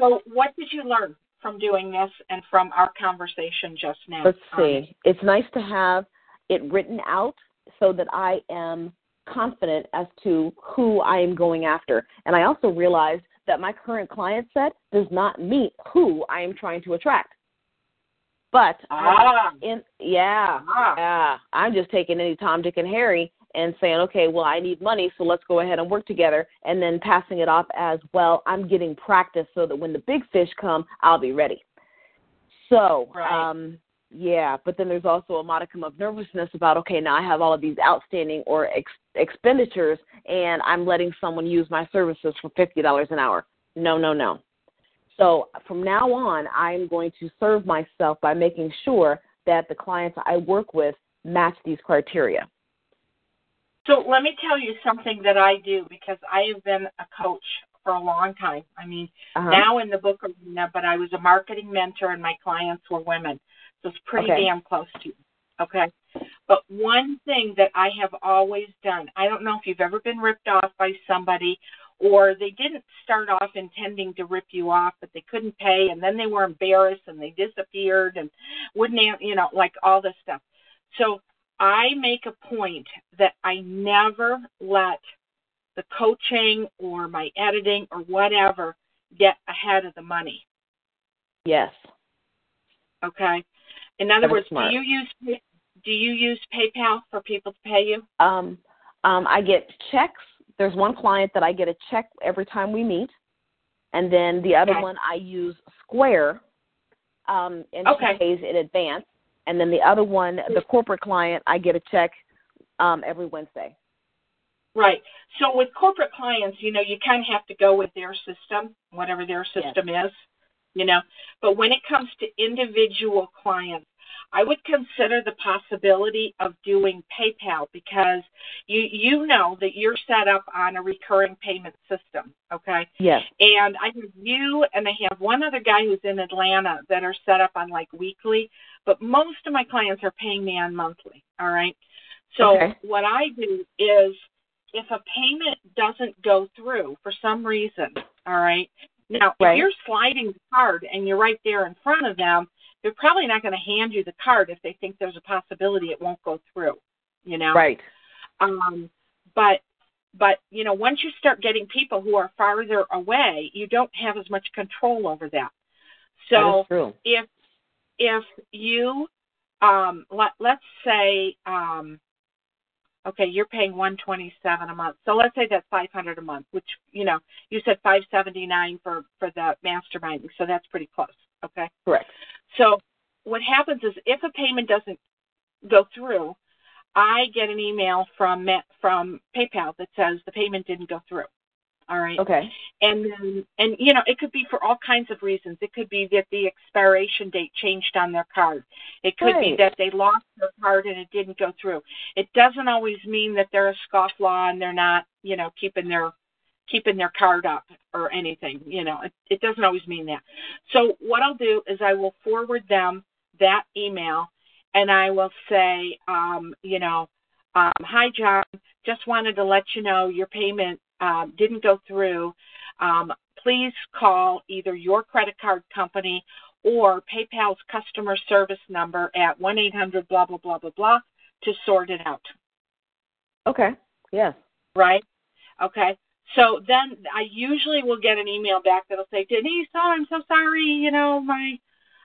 S3: so what did you learn from doing this and from our conversation just now?
S1: Let's see. It's nice to have it written out so that I am confident as to who I am going after. And I also realized that my current client set does not meet who I am trying to attract. But
S3: Ah.
S1: in yeah,
S3: Ah.
S1: yeah, I'm just taking any Tom, Dick, and Harry and saying, okay, well, I need money, so let's go ahead and work together, and then passing it off as well. I'm getting practice so that when the big fish come, I'll be ready. So,
S3: Right.
S1: um, yeah, but then there's also a modicum of nervousness about, okay, now I have all of these outstanding or ex- expenditures, and I'm letting someone use my services for fifty dollars an hour. No, no, no. So from now on, I'm going to serve myself by making sure that the clients I work with match these criteria.
S3: So let me tell you something that I do because I have been a coach for a long time. I mean,
S1: Uh-huh.
S3: now in the book arena, but I was a marketing mentor and my clients were women. So it's pretty
S1: Okay.
S3: damn close to you. Okay. But one thing that I have always done, I don't know if you've ever been ripped off by somebody or they didn't start off intending to rip you off, but they couldn't pay and then they were embarrassed and they disappeared and wouldn't, you know, like all this stuff. So I make a point that I never let the coaching or my editing or whatever get ahead of the money.
S1: Yes.
S3: Okay. In other words,
S1: smart.
S3: do you use do you use PayPal for people to pay you?
S1: Um, um, I get checks. There's one client that I get a check every time we meet, and then the other
S3: Okay.
S1: one I use Square, um, and
S3: Okay.
S1: she pays in advance. And then the other one, the corporate client, I get a check um, every Wednesday.
S3: Right. So with corporate clients, you know, you kind of have to go with their system, whatever their system is, you know. But when it comes to individual clients, I would consider the possibility of doing PayPal because you you know that you're set up on a recurring payment system, okay?
S1: Yes.
S3: And I have you and I have one other guy who's in Atlanta that are set up on like weekly, but most of my clients are paying me on monthly. All right. So
S1: Okay.
S3: what I do is if a payment doesn't go through for some reason, all right. Now,
S1: Right.
S3: if you're sliding the card and you're right there in front of them, they're probably not going to hand you the card if they think there's a possibility it won't go through. You know.
S1: Right.
S3: Um, but but you know, once you start getting people who are farther away, you don't have as much control over that.
S1: that
S3: So
S1: true.
S3: if if you um let let's say um okay you're paying 127 a month. So let's say that's 500 a month which you know you said 579 for for the masterminding so that's pretty close okay?
S1: Correct.
S3: so what happens is if a payment doesn't go through i get an email from from paypal that says the payment didn't go through all right?
S1: Okay.
S3: and then and you know it could be for all kinds of reasons. It could be that the expiration date changed on their card. It could be that they lost their card and it didn't go through. It doesn't always mean that they're a scofflaw and they're not you know keeping their keeping their card up or anything you know. It, it doesn't always mean that. So what i'll do is i will forward them that email and i will say um you know um hi john. Just wanted to let you know your payment um, didn't go through, um, please call either your credit card company or PayPal's customer service number at 1 800 blah, blah, blah, blah, blah to sort it out.
S1: Okay. Yes.
S3: Right? Okay. So then I usually will get an email back that'll say, Denise, oh, I'm so sorry. You know, my,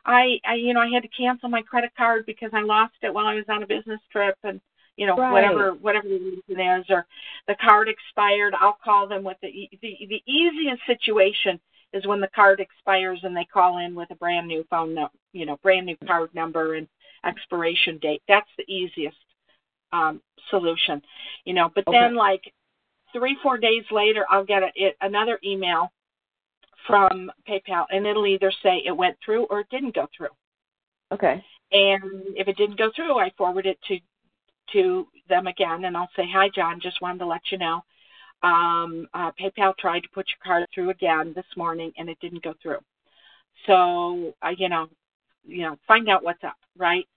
S3: I, I, you know, I had to cancel my credit card because I lost it while I was on a business trip and, you know,
S1: Right.
S3: whatever, whatever the reason is, or the card expired. I'll call them with the, e- the, the easiest situation is when the card expires and they call in with a brand new phone, no, you know, brand new card number and expiration date. That's the easiest um, solution, you know. But then, like three, four days later, I'll get a, it, another email from PayPal, and it'll either say it went through or it didn't go through.
S1: Okay.
S3: And if it didn't go through, I forward it to to them again, and I'll say, "Hi, John. Just wanted to let you know, um, uh, PayPal tried to put your card through again this morning, and it didn't go through. So, uh, you know, you know, find out what's up, right?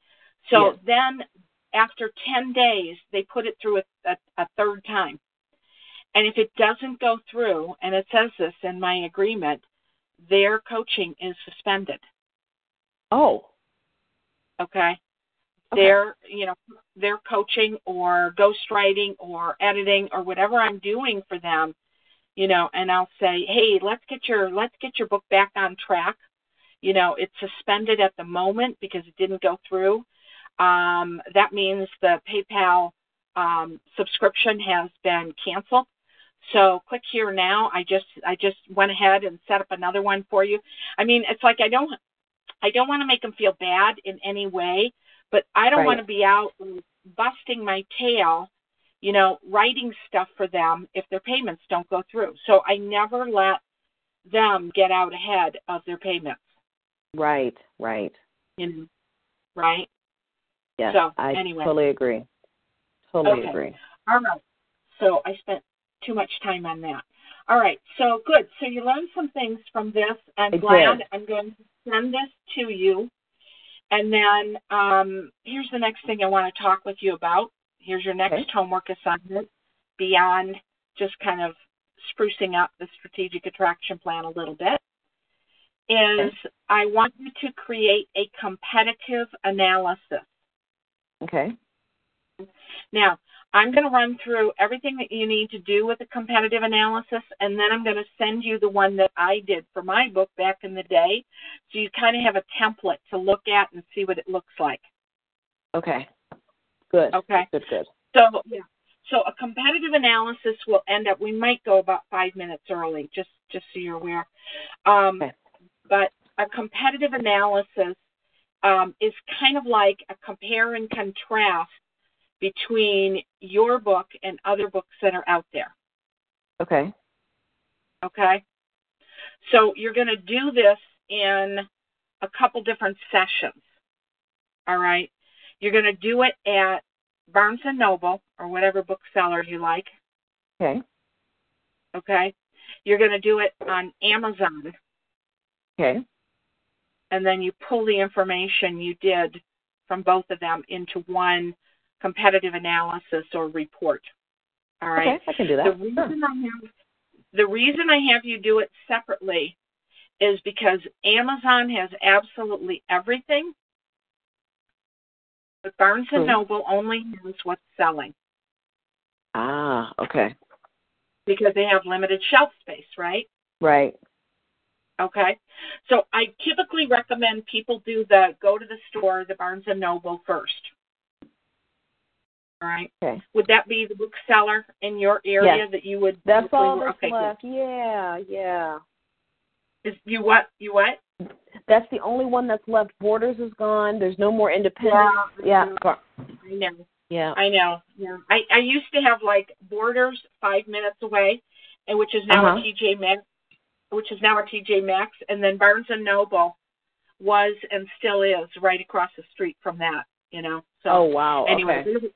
S3: So
S1: Yes.
S3: then, after ten days, they put it through a, a, a third time, and if it doesn't go through, and it says this in my agreement, their coaching is suspended.
S1: Oh.
S3: Okay. Their, you know, their coaching or ghostwriting or editing or whatever I'm doing for them, you know, and I'll say, hey, let's get your let's get your book back on track. You know, it's suspended at the moment because it didn't go through. Um, that means the PayPal um, subscription has been canceled. So click here now. I just I just went ahead and set up another one for you. I mean, it's like I don't I don't want to make them feel bad in any way, but I don't
S1: Right.
S3: want to be out busting my tail, you know, writing stuff for them if their payments don't go through. So I never let them get out ahead of their payments,
S1: Right. Right.
S3: you know, right?
S1: Yes.
S3: So,
S1: I
S3: anyway.
S1: totally agree. Totally
S3: Okay.
S1: agree.
S3: All right. So I spent too much time on that. All right. So good. So you learned some things from this. I'm
S1: I
S3: glad
S1: did.
S3: I'm going to send this to you. And then um, here's the next thing I want to talk with you about. Here's your next
S1: Okay.
S3: homework assignment beyond just kind of sprucing up the strategic attraction plan a little bit. Is I want you to create a competitive analysis.
S1: Okay.
S3: Now, I'm going to run through everything that you need to do with a competitive analysis, and then I'm going to send you the one that I did for my book back in the day. So you kind of have a template to look at and see what it looks like.
S1: Okay. Good.
S3: Okay.
S1: Good. Good.
S3: So, yeah. So a competitive analysis will end up. We might go about five minutes early, just just so you're aware. Um,
S1: Okay.
S3: But a competitive analysis um, is kind of like a compare and contrast between your book and other books that are out there.
S1: Okay.
S3: Okay. So you're going to do this in a couple different sessions. All right. You're going to do it at Barnes and Noble or whatever bookseller you like.
S1: Okay.
S3: Okay. You're going to do it on Amazon,
S1: Okay.
S3: and then you pull the information you did from both of them into one competitive analysis or report. All right.
S1: Okay. I can do that.
S3: The
S1: Sure.
S3: reason I have the reason I have you do it separately is because Amazon has absolutely everything, but Barnes and
S1: Hmm.
S3: Noble only has what's selling
S1: Ah. Okay.
S3: because they have limited shelf space, right?
S1: Right.
S3: Okay. So I typically recommend people do the go to the store, the Barnes and Noble first. All right.
S1: Okay.
S3: Would that be the bookseller in your area
S1: Yes.
S3: that you would?
S1: That's all that's
S3: okay, good.
S1: left. Yeah. Yeah.
S3: Is you what? You what?
S1: That's the only one that's left. Borders is gone. There's no more independent. Yeah. Bar-
S3: I know.
S1: Yeah.
S3: I know. Yeah. I, I used to have like Borders five minutes away, and which is now
S1: Uh-huh.
S3: a TJ Maxx, which is now a TJ Maxx, and then Barnes and Noble was and still is right across the street from that. You know. So
S1: oh wow.
S3: anyway,
S1: okay.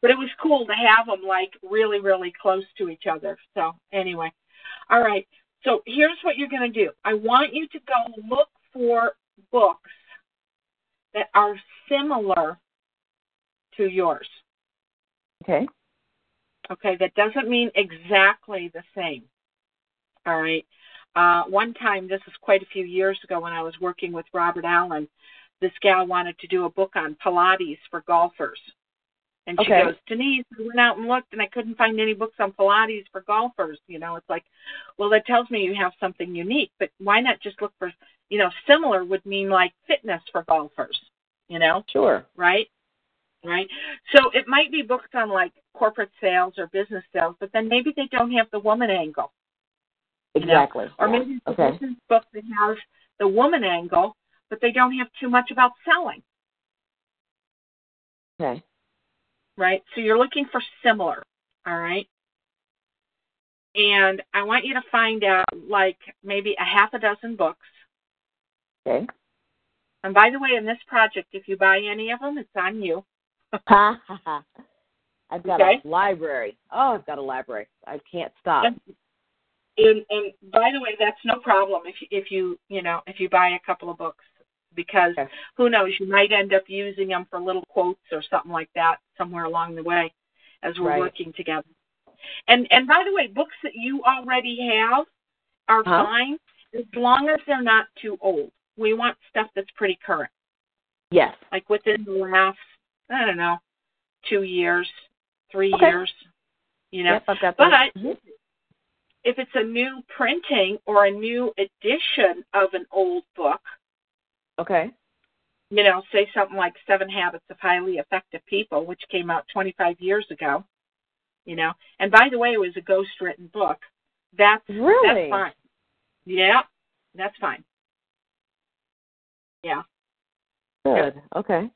S3: But it was cool to have them like really, really close to each other. So anyway, all right. So here's what you're going to do. I want you to go look for books that are similar to yours.
S1: Okay.
S3: Okay, that doesn't mean exactly the same. All right. Uh, one time, this was quite a few years ago when I was working with Robert Allen, this gal wanted to do a book on Pilates for golfers. And she
S1: Okay.
S3: goes, Denise, I went out and looked and I couldn't find any books on Pilates for golfers. You know, it's like, well, that tells me you have something unique, but why not just look for, you know, similar would mean like fitness for golfers, you know?
S1: Sure.
S3: right? Right. So it might be books on like corporate sales or business sales, but then maybe they don't have the woman angle, you know?
S1: Exactly.
S3: or maybe it's a
S1: okay.
S3: business book that has the woman angle, but they don't have too much about selling,
S1: Okay.
S3: Right? So you're looking for similar, all right? And I want you to find out like maybe a half a dozen books.
S1: Okay.
S3: And by the way, in this project, if you buy any of them, it's on you.
S1: Ha ha ha. I've got
S3: Okay.
S1: a library. Oh, I've got a library. I can't stop.
S3: And, and and by the way, that's no problem if you, if you you know if you buy a couple of books because
S1: Okay.
S3: who knows you might end up using them for little quotes or something like that somewhere along the way as we're
S1: Right.
S3: working together. And and by the way, books that you already have are
S1: Huh?
S3: fine as long as they're not too old. We want stuff that's pretty current,
S1: Yes.
S3: like within the last I don't know two years, three
S1: Okay.
S3: years. You know,
S1: Yep, I've got
S3: but
S1: that. Mhm.
S3: if it's a new printing or a new edition of an old book,
S1: Okay.
S3: you know, say something like Seven Habits of Highly Effective People, which came out 25 years ago, you know, and by the way, it was a ghost written book. That's
S1: Really?
S3: that's fine. Yeah, that's fine. Yeah.
S1: Good. Okay.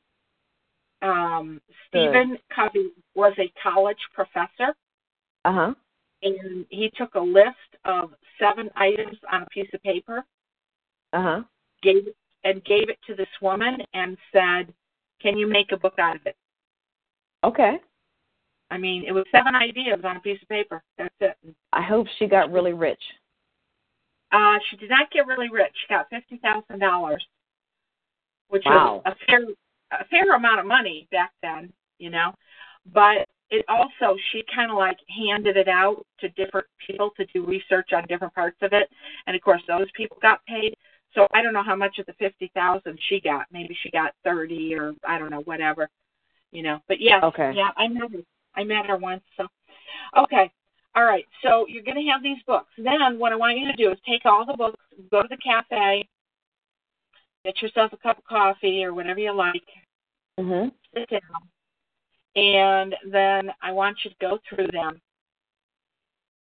S3: Um, Stephen Covey was a college professor,
S1: Uh huh.
S3: and he took a list of seven items on a piece of paper,
S1: Uh huh.
S3: gave it, and gave it to this woman, and said, "Can you make a book out of it?"
S1: Okay.
S3: I mean, it was seven ideas on a piece of paper. That's it.
S1: I hope she got really rich.
S3: Uh, she did not get really rich. She got fifty thousand dollars, which
S1: Wow.
S3: was a fair a fair amount of money back then, you know. But it also she kind of like handed it out to different people to do research on different parts of it, and of course those people got paid. So I don't know how much of the fifty thousand she got. Maybe she got thirty or I don't know whatever, you know. But yeah,
S1: Okay.
S3: yeah, I met her. I met her once. So okay, all right. So you're going to have these books. Then what I want you to do is take all the books, go to the cafe, get yourself a cup of coffee or whatever you like,
S1: Mhm.
S3: sit down, and then I want you to go through them.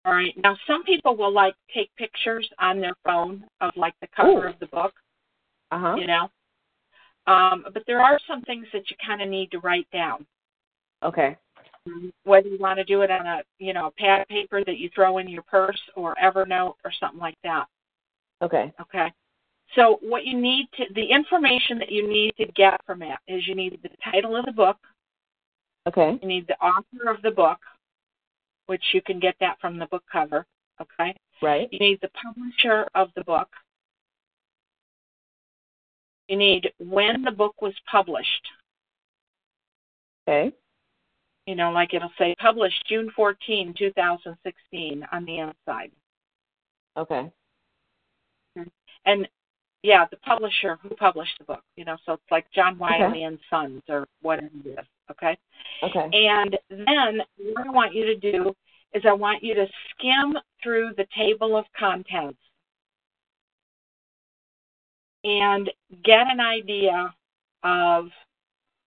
S3: All right. Now, some people will like take pictures on their phone of like the cover
S1: Ooh.
S3: of the book,
S1: Uh huh.
S3: you know. Um, but there are some things that you kind of need to write down.
S1: Okay.
S3: Whether you want to do it on a, you know, a pad of paper that you throw in your purse or Evernote or something like that.
S1: Okay.
S3: Okay. So what you need to, the information that you need to get from it is you need the title of the book,
S1: Okay.
S3: you need the author of the book, which you can get that from the book cover. Okay.
S1: Right.
S3: You need the publisher of the book. You need when the book was published.
S1: Okay.
S3: You know, like it'll say published June 14, 2016 on the inside.
S1: Okay.
S3: And yeah, the publisher who published the book, you know, so it's like John Wiley and Sons or whatever it is. Okay.
S1: Okay.
S3: And then what I want you to do is I want you to skim through the table of contents and get an idea of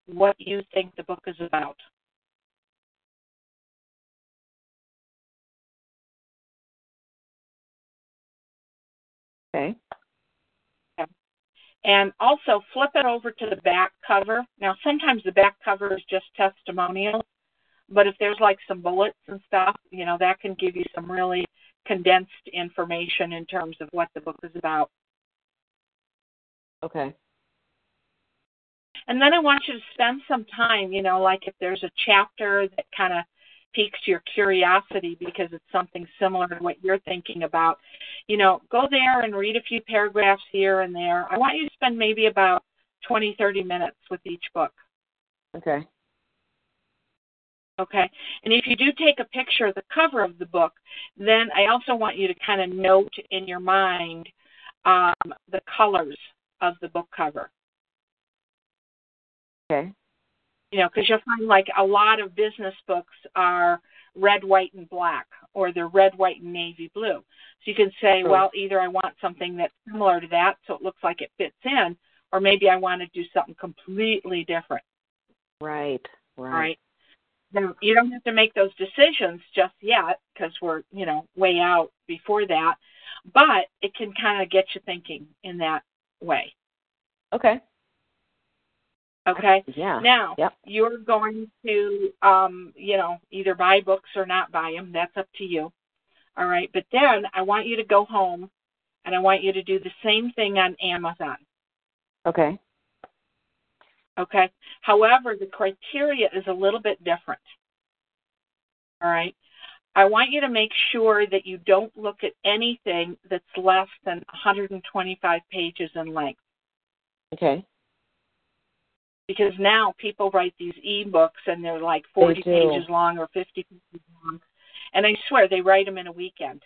S3: what you think the book is about.
S1: Okay.
S3: And also flip it over to the back cover. Now, sometimes the back cover is just testimonials, but if there's like some bullets and stuff, you know, that can give you some really condensed information in terms of what the book is about.
S1: Okay.
S3: And then I want you to spend some time, you know, like if there's a chapter that kind of piques your curiosity because it's something similar to what you're thinking about, you know, go there and read a few paragraphs here and there. I want you to spend maybe about 20, 30 minutes with each book.
S1: Okay.
S3: Okay. And if you do take a picture of the cover of the book, then I also want you to kind of note in your mind um, the colors of the book cover.
S1: Okay.
S3: You know, because you'll find like a lot of business books are red, white, and black, or they're red, white, and navy blue. So you can say,
S1: Sure.
S3: well, either I want something that's similar to that, so it looks like it fits in, or maybe I want to do something completely different.
S1: Right. Right.
S3: right? Now, you don't have to make those decisions just yet because we're, you know, way out before that, but it can kind of get you thinking in that way.
S1: Okay.
S3: Okay.
S1: Yeah.
S3: Now,
S1: Yep.
S3: you're going to, um, you know, either buy books or not buy them. That's up to you. All right. But then I want you to go home and I want you to do the same thing on Amazon.
S1: Okay.
S3: Okay. However, the criteria is a little bit different. All right. I want you to make sure that you don't look at anything that's less than 125 pages in length
S1: Okay.
S3: Because now people write these ebooks and they're like 40
S1: do.
S3: pages long or 50 pages long. And I swear they write them in a weekend.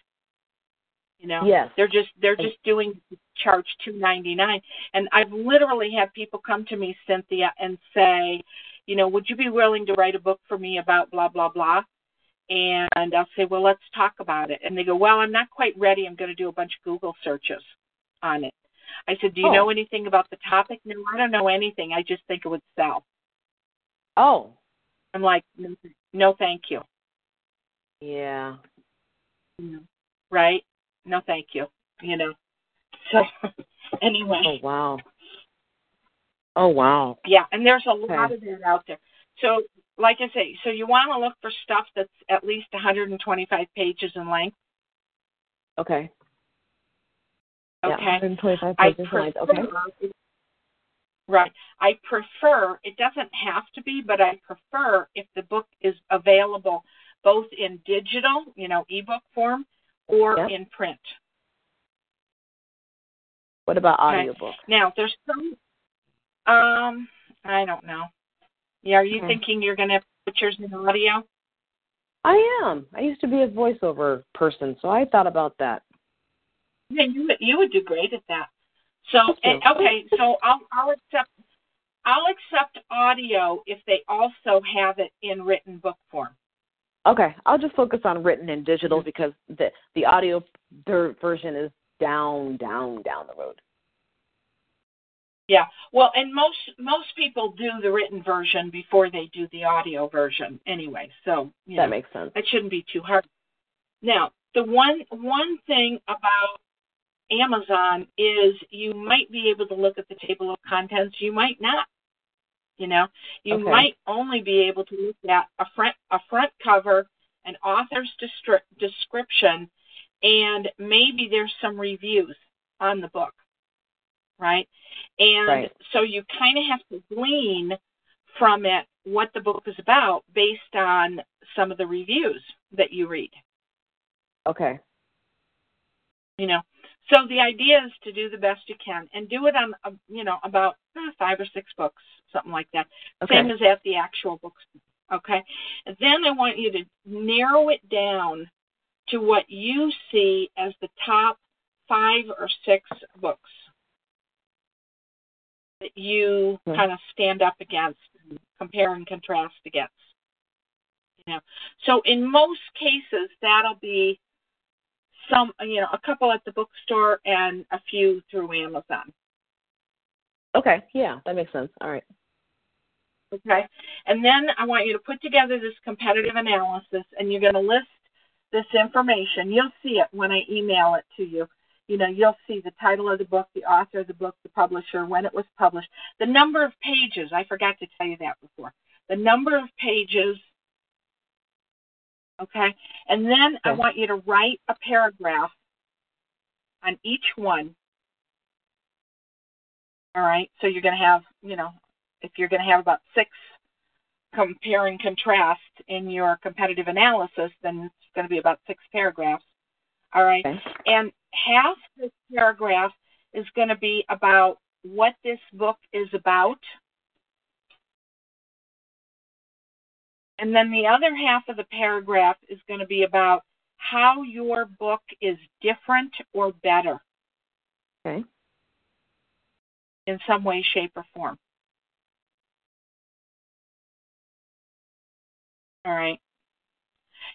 S3: You know,
S1: Yes.
S3: they're just they're just doing charge two ninety nine. And I've literally had people come to me, Cynthia, and say, you know, would you be willing to write a book for me about blah blah blah? And I'll say, well, let's talk about it. And they go, well, I'm not quite ready. I'm going to do a bunch of Google searches on it. I said, do you
S1: Oh.
S3: know anything about the topic? No, I don't know anything. I just think it would sell.
S1: Oh.
S3: I'm like, no, thank you.
S1: Yeah. Mm-hmm.
S3: Right? No, thank you. You know. So anyway,
S1: Oh wow. Oh wow.
S3: yeah, and there's a lot
S1: Okay.
S3: of that out there. So, like I say, so you want to look for stuff that's at least 125 pages in length.
S1: Okay. Yeah,
S3: Okay.
S1: 125
S3: I
S1: pages
S3: prefer.
S1: Okay.
S3: Right. I prefer, it doesn't have to be, but I prefer if the book is available both in digital, you know, ebook form, or
S1: Yep.
S3: in print.
S1: What about
S3: Okay.
S1: audiobooks?
S3: Now, there's some Um, I don't know. Yeah, are you
S1: Okay.
S3: thinking you're going to put yours in audio?
S1: I am. I used to be a voiceover person, so I thought about that.
S3: Yeah, you would you would do great at that. So and, okay, so I'll I'll accept I'll accept audio if they also have it in written book form.
S1: Okay, I'll just focus on written and digital mm-hmm. because the the audio ver- version is down, down, down the road.
S3: Yeah. Well, and most most people do the written version before they do the audio version anyway. So you
S1: That
S3: know,
S1: makes sense.
S3: that shouldn't be too hard. Now, the one one thing about Amazon is you might be able to look at the table of contents, you might not. You know, you
S1: Okay.
S3: might only be able to look at a front a front cover, an author's description, and maybe there's some reviews on the book, right? And
S1: Right.
S3: so you kind of have to glean from it what the book is about based on some of the reviews that you read.
S1: Okay.
S3: you know so the idea is to do the best you can and do it on uh, you know about eh, five or six books something like that
S1: Okay.
S3: same as at the actual books okay and then i want you to narrow it down to what you see as the top five or six books that you
S1: Hmm.
S3: kind of stand up against and compare and contrast against you know so in most cases that'll be some you know a couple at the bookstore and a few through amazon
S1: Okay. Yeah, that makes sense. All right.
S3: okay and then i want you to put together this competitive analysis and you're going to list this information you'll see it when i email it to you you know you'll see the title of the book the author of the book the publisher when it was published the number of pages i forgot to tell you that before the number of pages okay? And then i want you to write a paragraph on each one. All right? So you're going to have you know if you're going to have about six compare and contrast in your competitive analysis then it's going to be about six paragraphs. All right?
S1: Okay.
S3: and half this paragraph is going to be about what this book is about. And then the other half of the paragraph is going to be about how your book is different or better
S1: Okay.
S3: in some way, shape, or form. All right.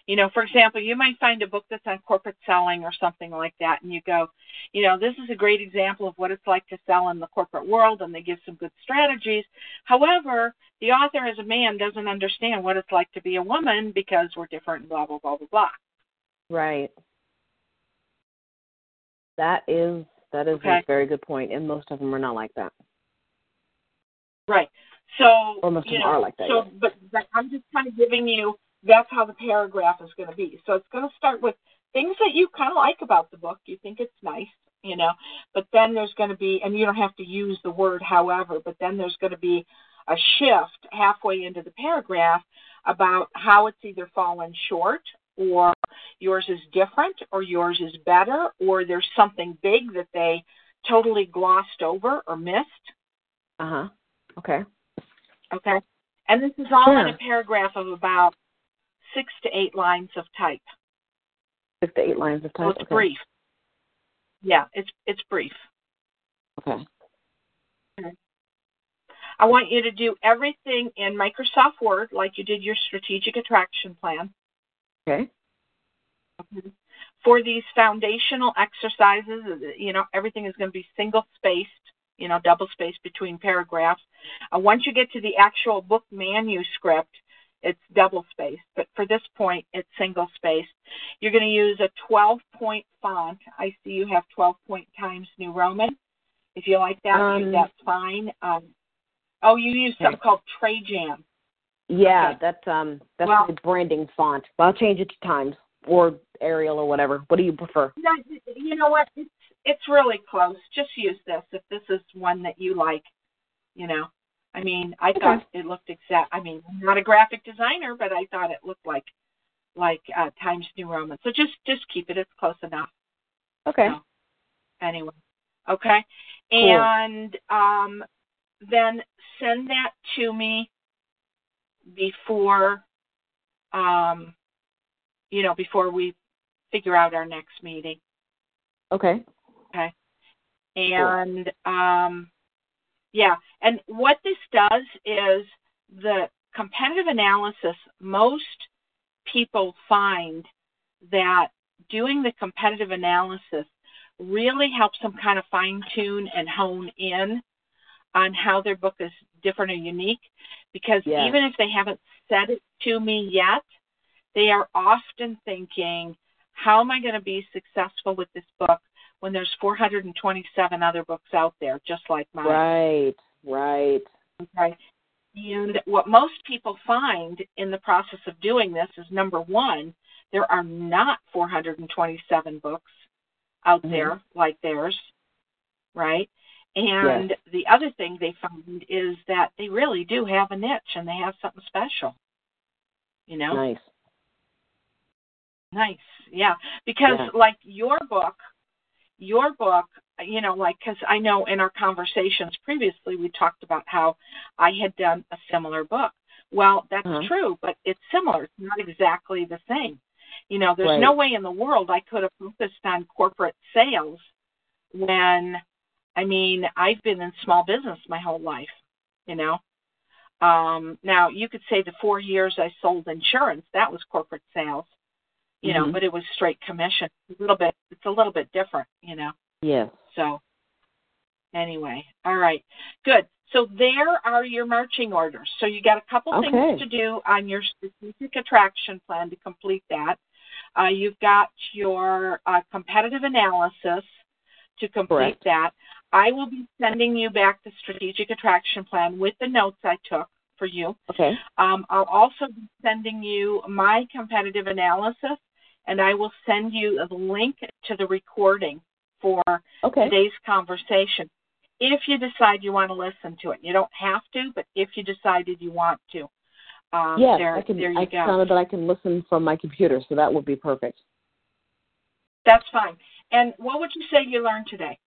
S3: You know, for example, you might find a book that's on corporate selling or something like that, and you go, you know, this is a great example of what it's like to sell in the corporate world, and they give some good strategies. However, the author, as a man, doesn't understand what it's like to be a woman because we're different, blah, blah, blah, blah, blah.
S1: Right. That is that is
S3: Okay.
S1: a very good point, and most of them are not like that.
S3: Right. So,
S1: Or most of them
S3: know,
S1: are like that,
S3: So,
S1: yes.
S3: but, but I'm just kind of giving you that's how the paragraph is going to be. So it's going to start with things that you kind of like about the book. You think it's nice, you know, but then there's going to be, and you don't have to use the word however, but then there's going to be a shift halfway into the paragraph about how it's either fallen short or yours is different or yours is better or there's something big that they totally glossed over or missed.
S1: Uh huh. Okay.
S3: Okay. And this is all in a paragraph of about six to eight lines of type.
S1: Six to eight lines of
S3: So
S1: type.
S3: it's
S1: okay.
S3: brief. Yeah, it's it's brief.
S1: Okay.
S3: I want you to do everything in Microsoft Word like you did your strategic attraction plan.
S1: Okay.
S3: For these foundational exercises, you know, everything is going to be single spaced, you know, double spaced between paragraphs. Uh, once you get to the actual book manuscript, it's double spaced, but for this point, it's single spaced. You're going to use a 12 point font. I see you have 12 point Times New Roman. If you like that,
S1: Um,
S3: that's fine. Um, oh, you use something
S1: called
S3: called Jam.
S1: Yeah,
S3: Okay.
S1: that's um that's
S3: Well-
S1: the branding font. But I'll change it to Times or Arial or whatever. What do you prefer?
S3: You know what? It's it's really close. Just use this if this is one that you like. You know, I mean, I
S1: Okay.
S3: thought it looked exact. I mean, I'm not a graphic designer, but I thought it looked like like uh, Times New Roman. So just just keep it. It's close enough.
S1: Okay.
S3: No. Anyway, okay.
S1: Cool.
S3: And um, then send that to me before, um, you know, before we figure out our next meeting.
S1: Okay.
S3: Okay. And um, yeah, and what this does is the competitive analysis. Most people find that doing the competitive analysis really helps them kind of fine tune and hone in on how their book is different or unique because
S1: Yes.
S3: even if they haven't said it to me yet, they are often thinking, how am I going to be successful with this book when there's 427 other books out there just like mine?
S1: Right. Right.
S3: Okay. And what most people find in the process of doing this is number one, there are not 427 books out
S1: Mhm.
S3: there like theirs, right? And the other thing they find is that they really do have a niche and they have something special. You know?
S1: Nice.
S3: Nice. Yeah. Because
S1: Yeah.
S3: like your book, your book, you know, like cuz I know in our conversations previously we talked about how I had done a similar book. Well, that's
S1: Uh-huh.
S3: true, but it's similar. It's not exactly the same. You know, there's
S1: Right.
S3: no way in the world I could have focused on corporate sales when I mean, I've been in small business my whole life, you know. Um, now you could say the four years I sold insurance, that was corporate sales you know,
S1: Mhm.
S3: but it was straight commission. A little bit, it's a little bit different, you know.
S1: Yes.
S3: So, anyway, all right, good. So there are your marching orders. So you got a couple
S1: Okay.
S3: things to do on your strategic attraction plan to complete that. Uh, you've got your uh, competitive analysis to complete
S1: Correct.
S3: that. I will be sending you back the strategic attraction plan with the notes I took for you.
S1: Okay.
S3: Um, I'll also be sending you my competitive analysis, and I will send you a link to the recording for
S1: Okay.
S3: today's conversation. If you decide you want to listen to it, you don't have to, but if you decided you want to, um,
S1: yes,
S3: there,
S1: I can.
S3: there you
S1: I
S3: go.
S1: found that I can listen from my computer, so that would be perfect.
S3: That's fine. And what would you say you learned today?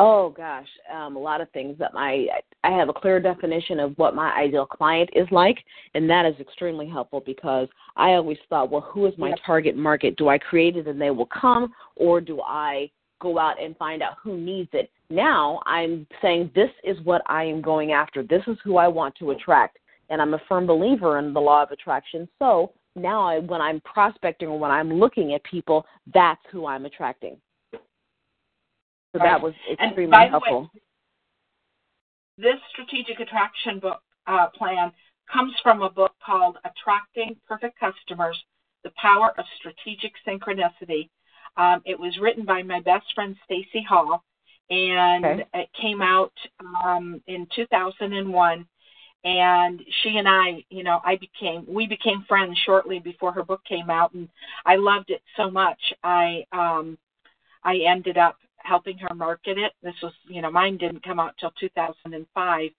S1: Oh gosh, um, a lot of things that my I have a clear definition of what my ideal client is like, and that is extremely helpful because I always thought, well, who is my target market? Do I create it and they will come, or do I go out and find out who needs it? Now I'm saying this is what I am going after. This is who I want to attract, and I'm a firm believer in the law of attraction. So now, I, when I'm prospecting or when I'm looking at people, that's who I'm attracting. So
S3: Right.
S1: that was extremely
S3: the way,
S1: helpful.
S3: this strategic attraction book uh, plan comes from a book called Attracting Perfect Customers The Power of Strategic Synchronicity. Um, it was written by my best friend Stacey Hall, and
S1: Okay.
S3: it came out um, in 2001. And she and I, you know, I became we became friends shortly before her book came out, and I loved it so much. I um, I ended up helping her market it. This was, you know, mine didn't come out till 2005.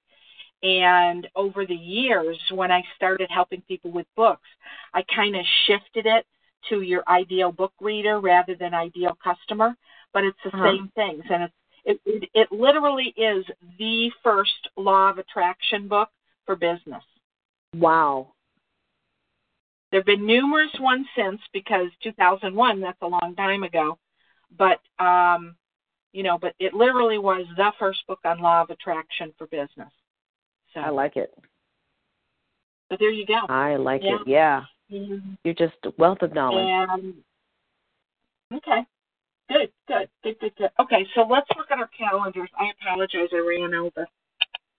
S3: And over the years, when I started helping people with books, I kind of shifted it to your ideal book reader rather than ideal customer. But it's the
S1: Uh-huh.
S3: same things, and it's it, it it literally is the first law of attraction book for business.
S1: Wow.
S3: There have been numerous ones since because 2001, that's a long time ago. But, um, you know, but it literally was the first book on law of attraction for business. So,
S1: I like it.
S3: so there you go.
S1: I like
S3: Yeah.
S1: it. Yeah.
S3: Mhm.
S1: You're just a wealth of knowledge.
S3: And, okay. Good, good, good, good, good. Okay, so let's look at our calendars. I apologize, I ran over.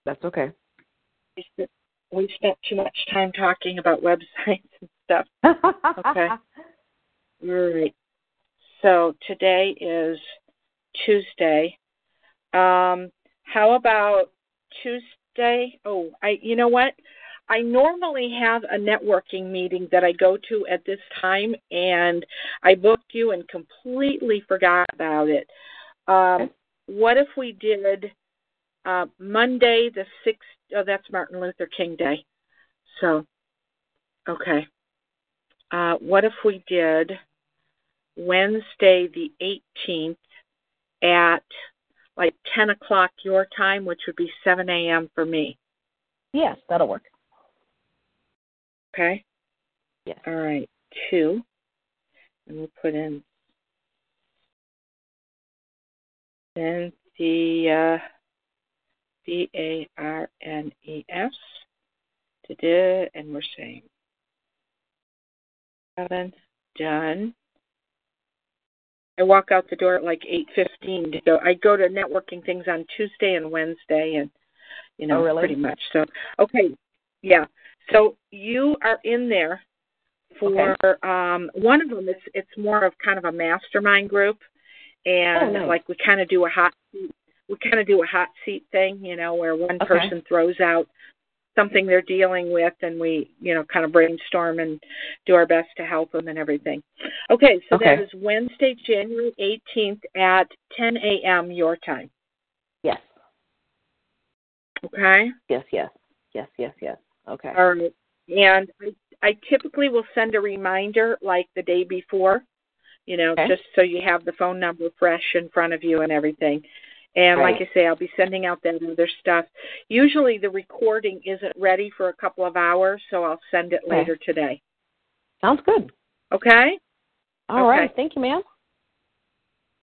S1: That's okay.
S3: We spent, we spent too much time talking about websites and stuff. Okay. All right. So today is Tuesday. Um, how about Tuesday? Oh, I you know what? I normally have a networking meeting that I go to at this time and I booked you and completely forgot about it. Um, what if we did uh, Monday the 6th? Oh, that's Martin Luther King Day. So, okay. Uh, what if we did Wednesday the 18th at like 10 o'clock your time, which would be 7 a.m. for me.
S1: Yes, that'll work.
S3: Okay?
S1: Yes.
S3: All right. Two. And we'll put in Cynthia, C A R N E S. And we're saying seven done. I walk out the door at like eight fifteen to go. I go to networking things on Tuesday and Wednesday, and you know,
S1: Oh, really?
S3: pretty much. So, okay, yeah. So you are in there for um one of them. It's it's more of kind of a mastermind group, and
S1: Oh, nice.
S3: like we kind of do a hot seat. We kind of do a hot seat thing, you know, where one
S1: Okay.
S3: person throws out something they're dealing with and we you know kind of brainstorm and do our best to help them and everything okay so that
S1: Okay.
S3: is wednesday january 18th at 10 a.m your time
S1: Yes.
S3: okay
S1: Yes, yes. Yes, yes, yes. Okay.
S3: all right and i i typically will send a reminder like the day before you know
S1: Okay.
S3: just so you have the phone number fresh in front of you and everything and like I say, I'll be sending out that other stuff. Usually the recording isn't ready for a couple of hours, so I'll send it
S1: Okay.
S3: later today.
S1: Sounds good.
S3: Okay?
S1: All right.
S3: Okay.
S1: Thank you, ma'am.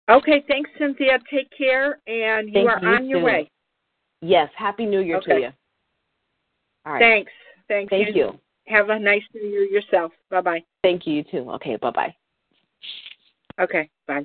S3: Okay, thanks, Cynthia. Take care, and you
S1: Thank
S3: are
S1: you,
S3: on your way.
S1: Yes. Happy New Year to you. All right.
S3: Thanks. Thanks.
S1: Thank you.
S3: Have a nice New Year yourself. Bye bye.
S1: Thank you, you too. Okay. Bye bye.
S3: Okay, bye.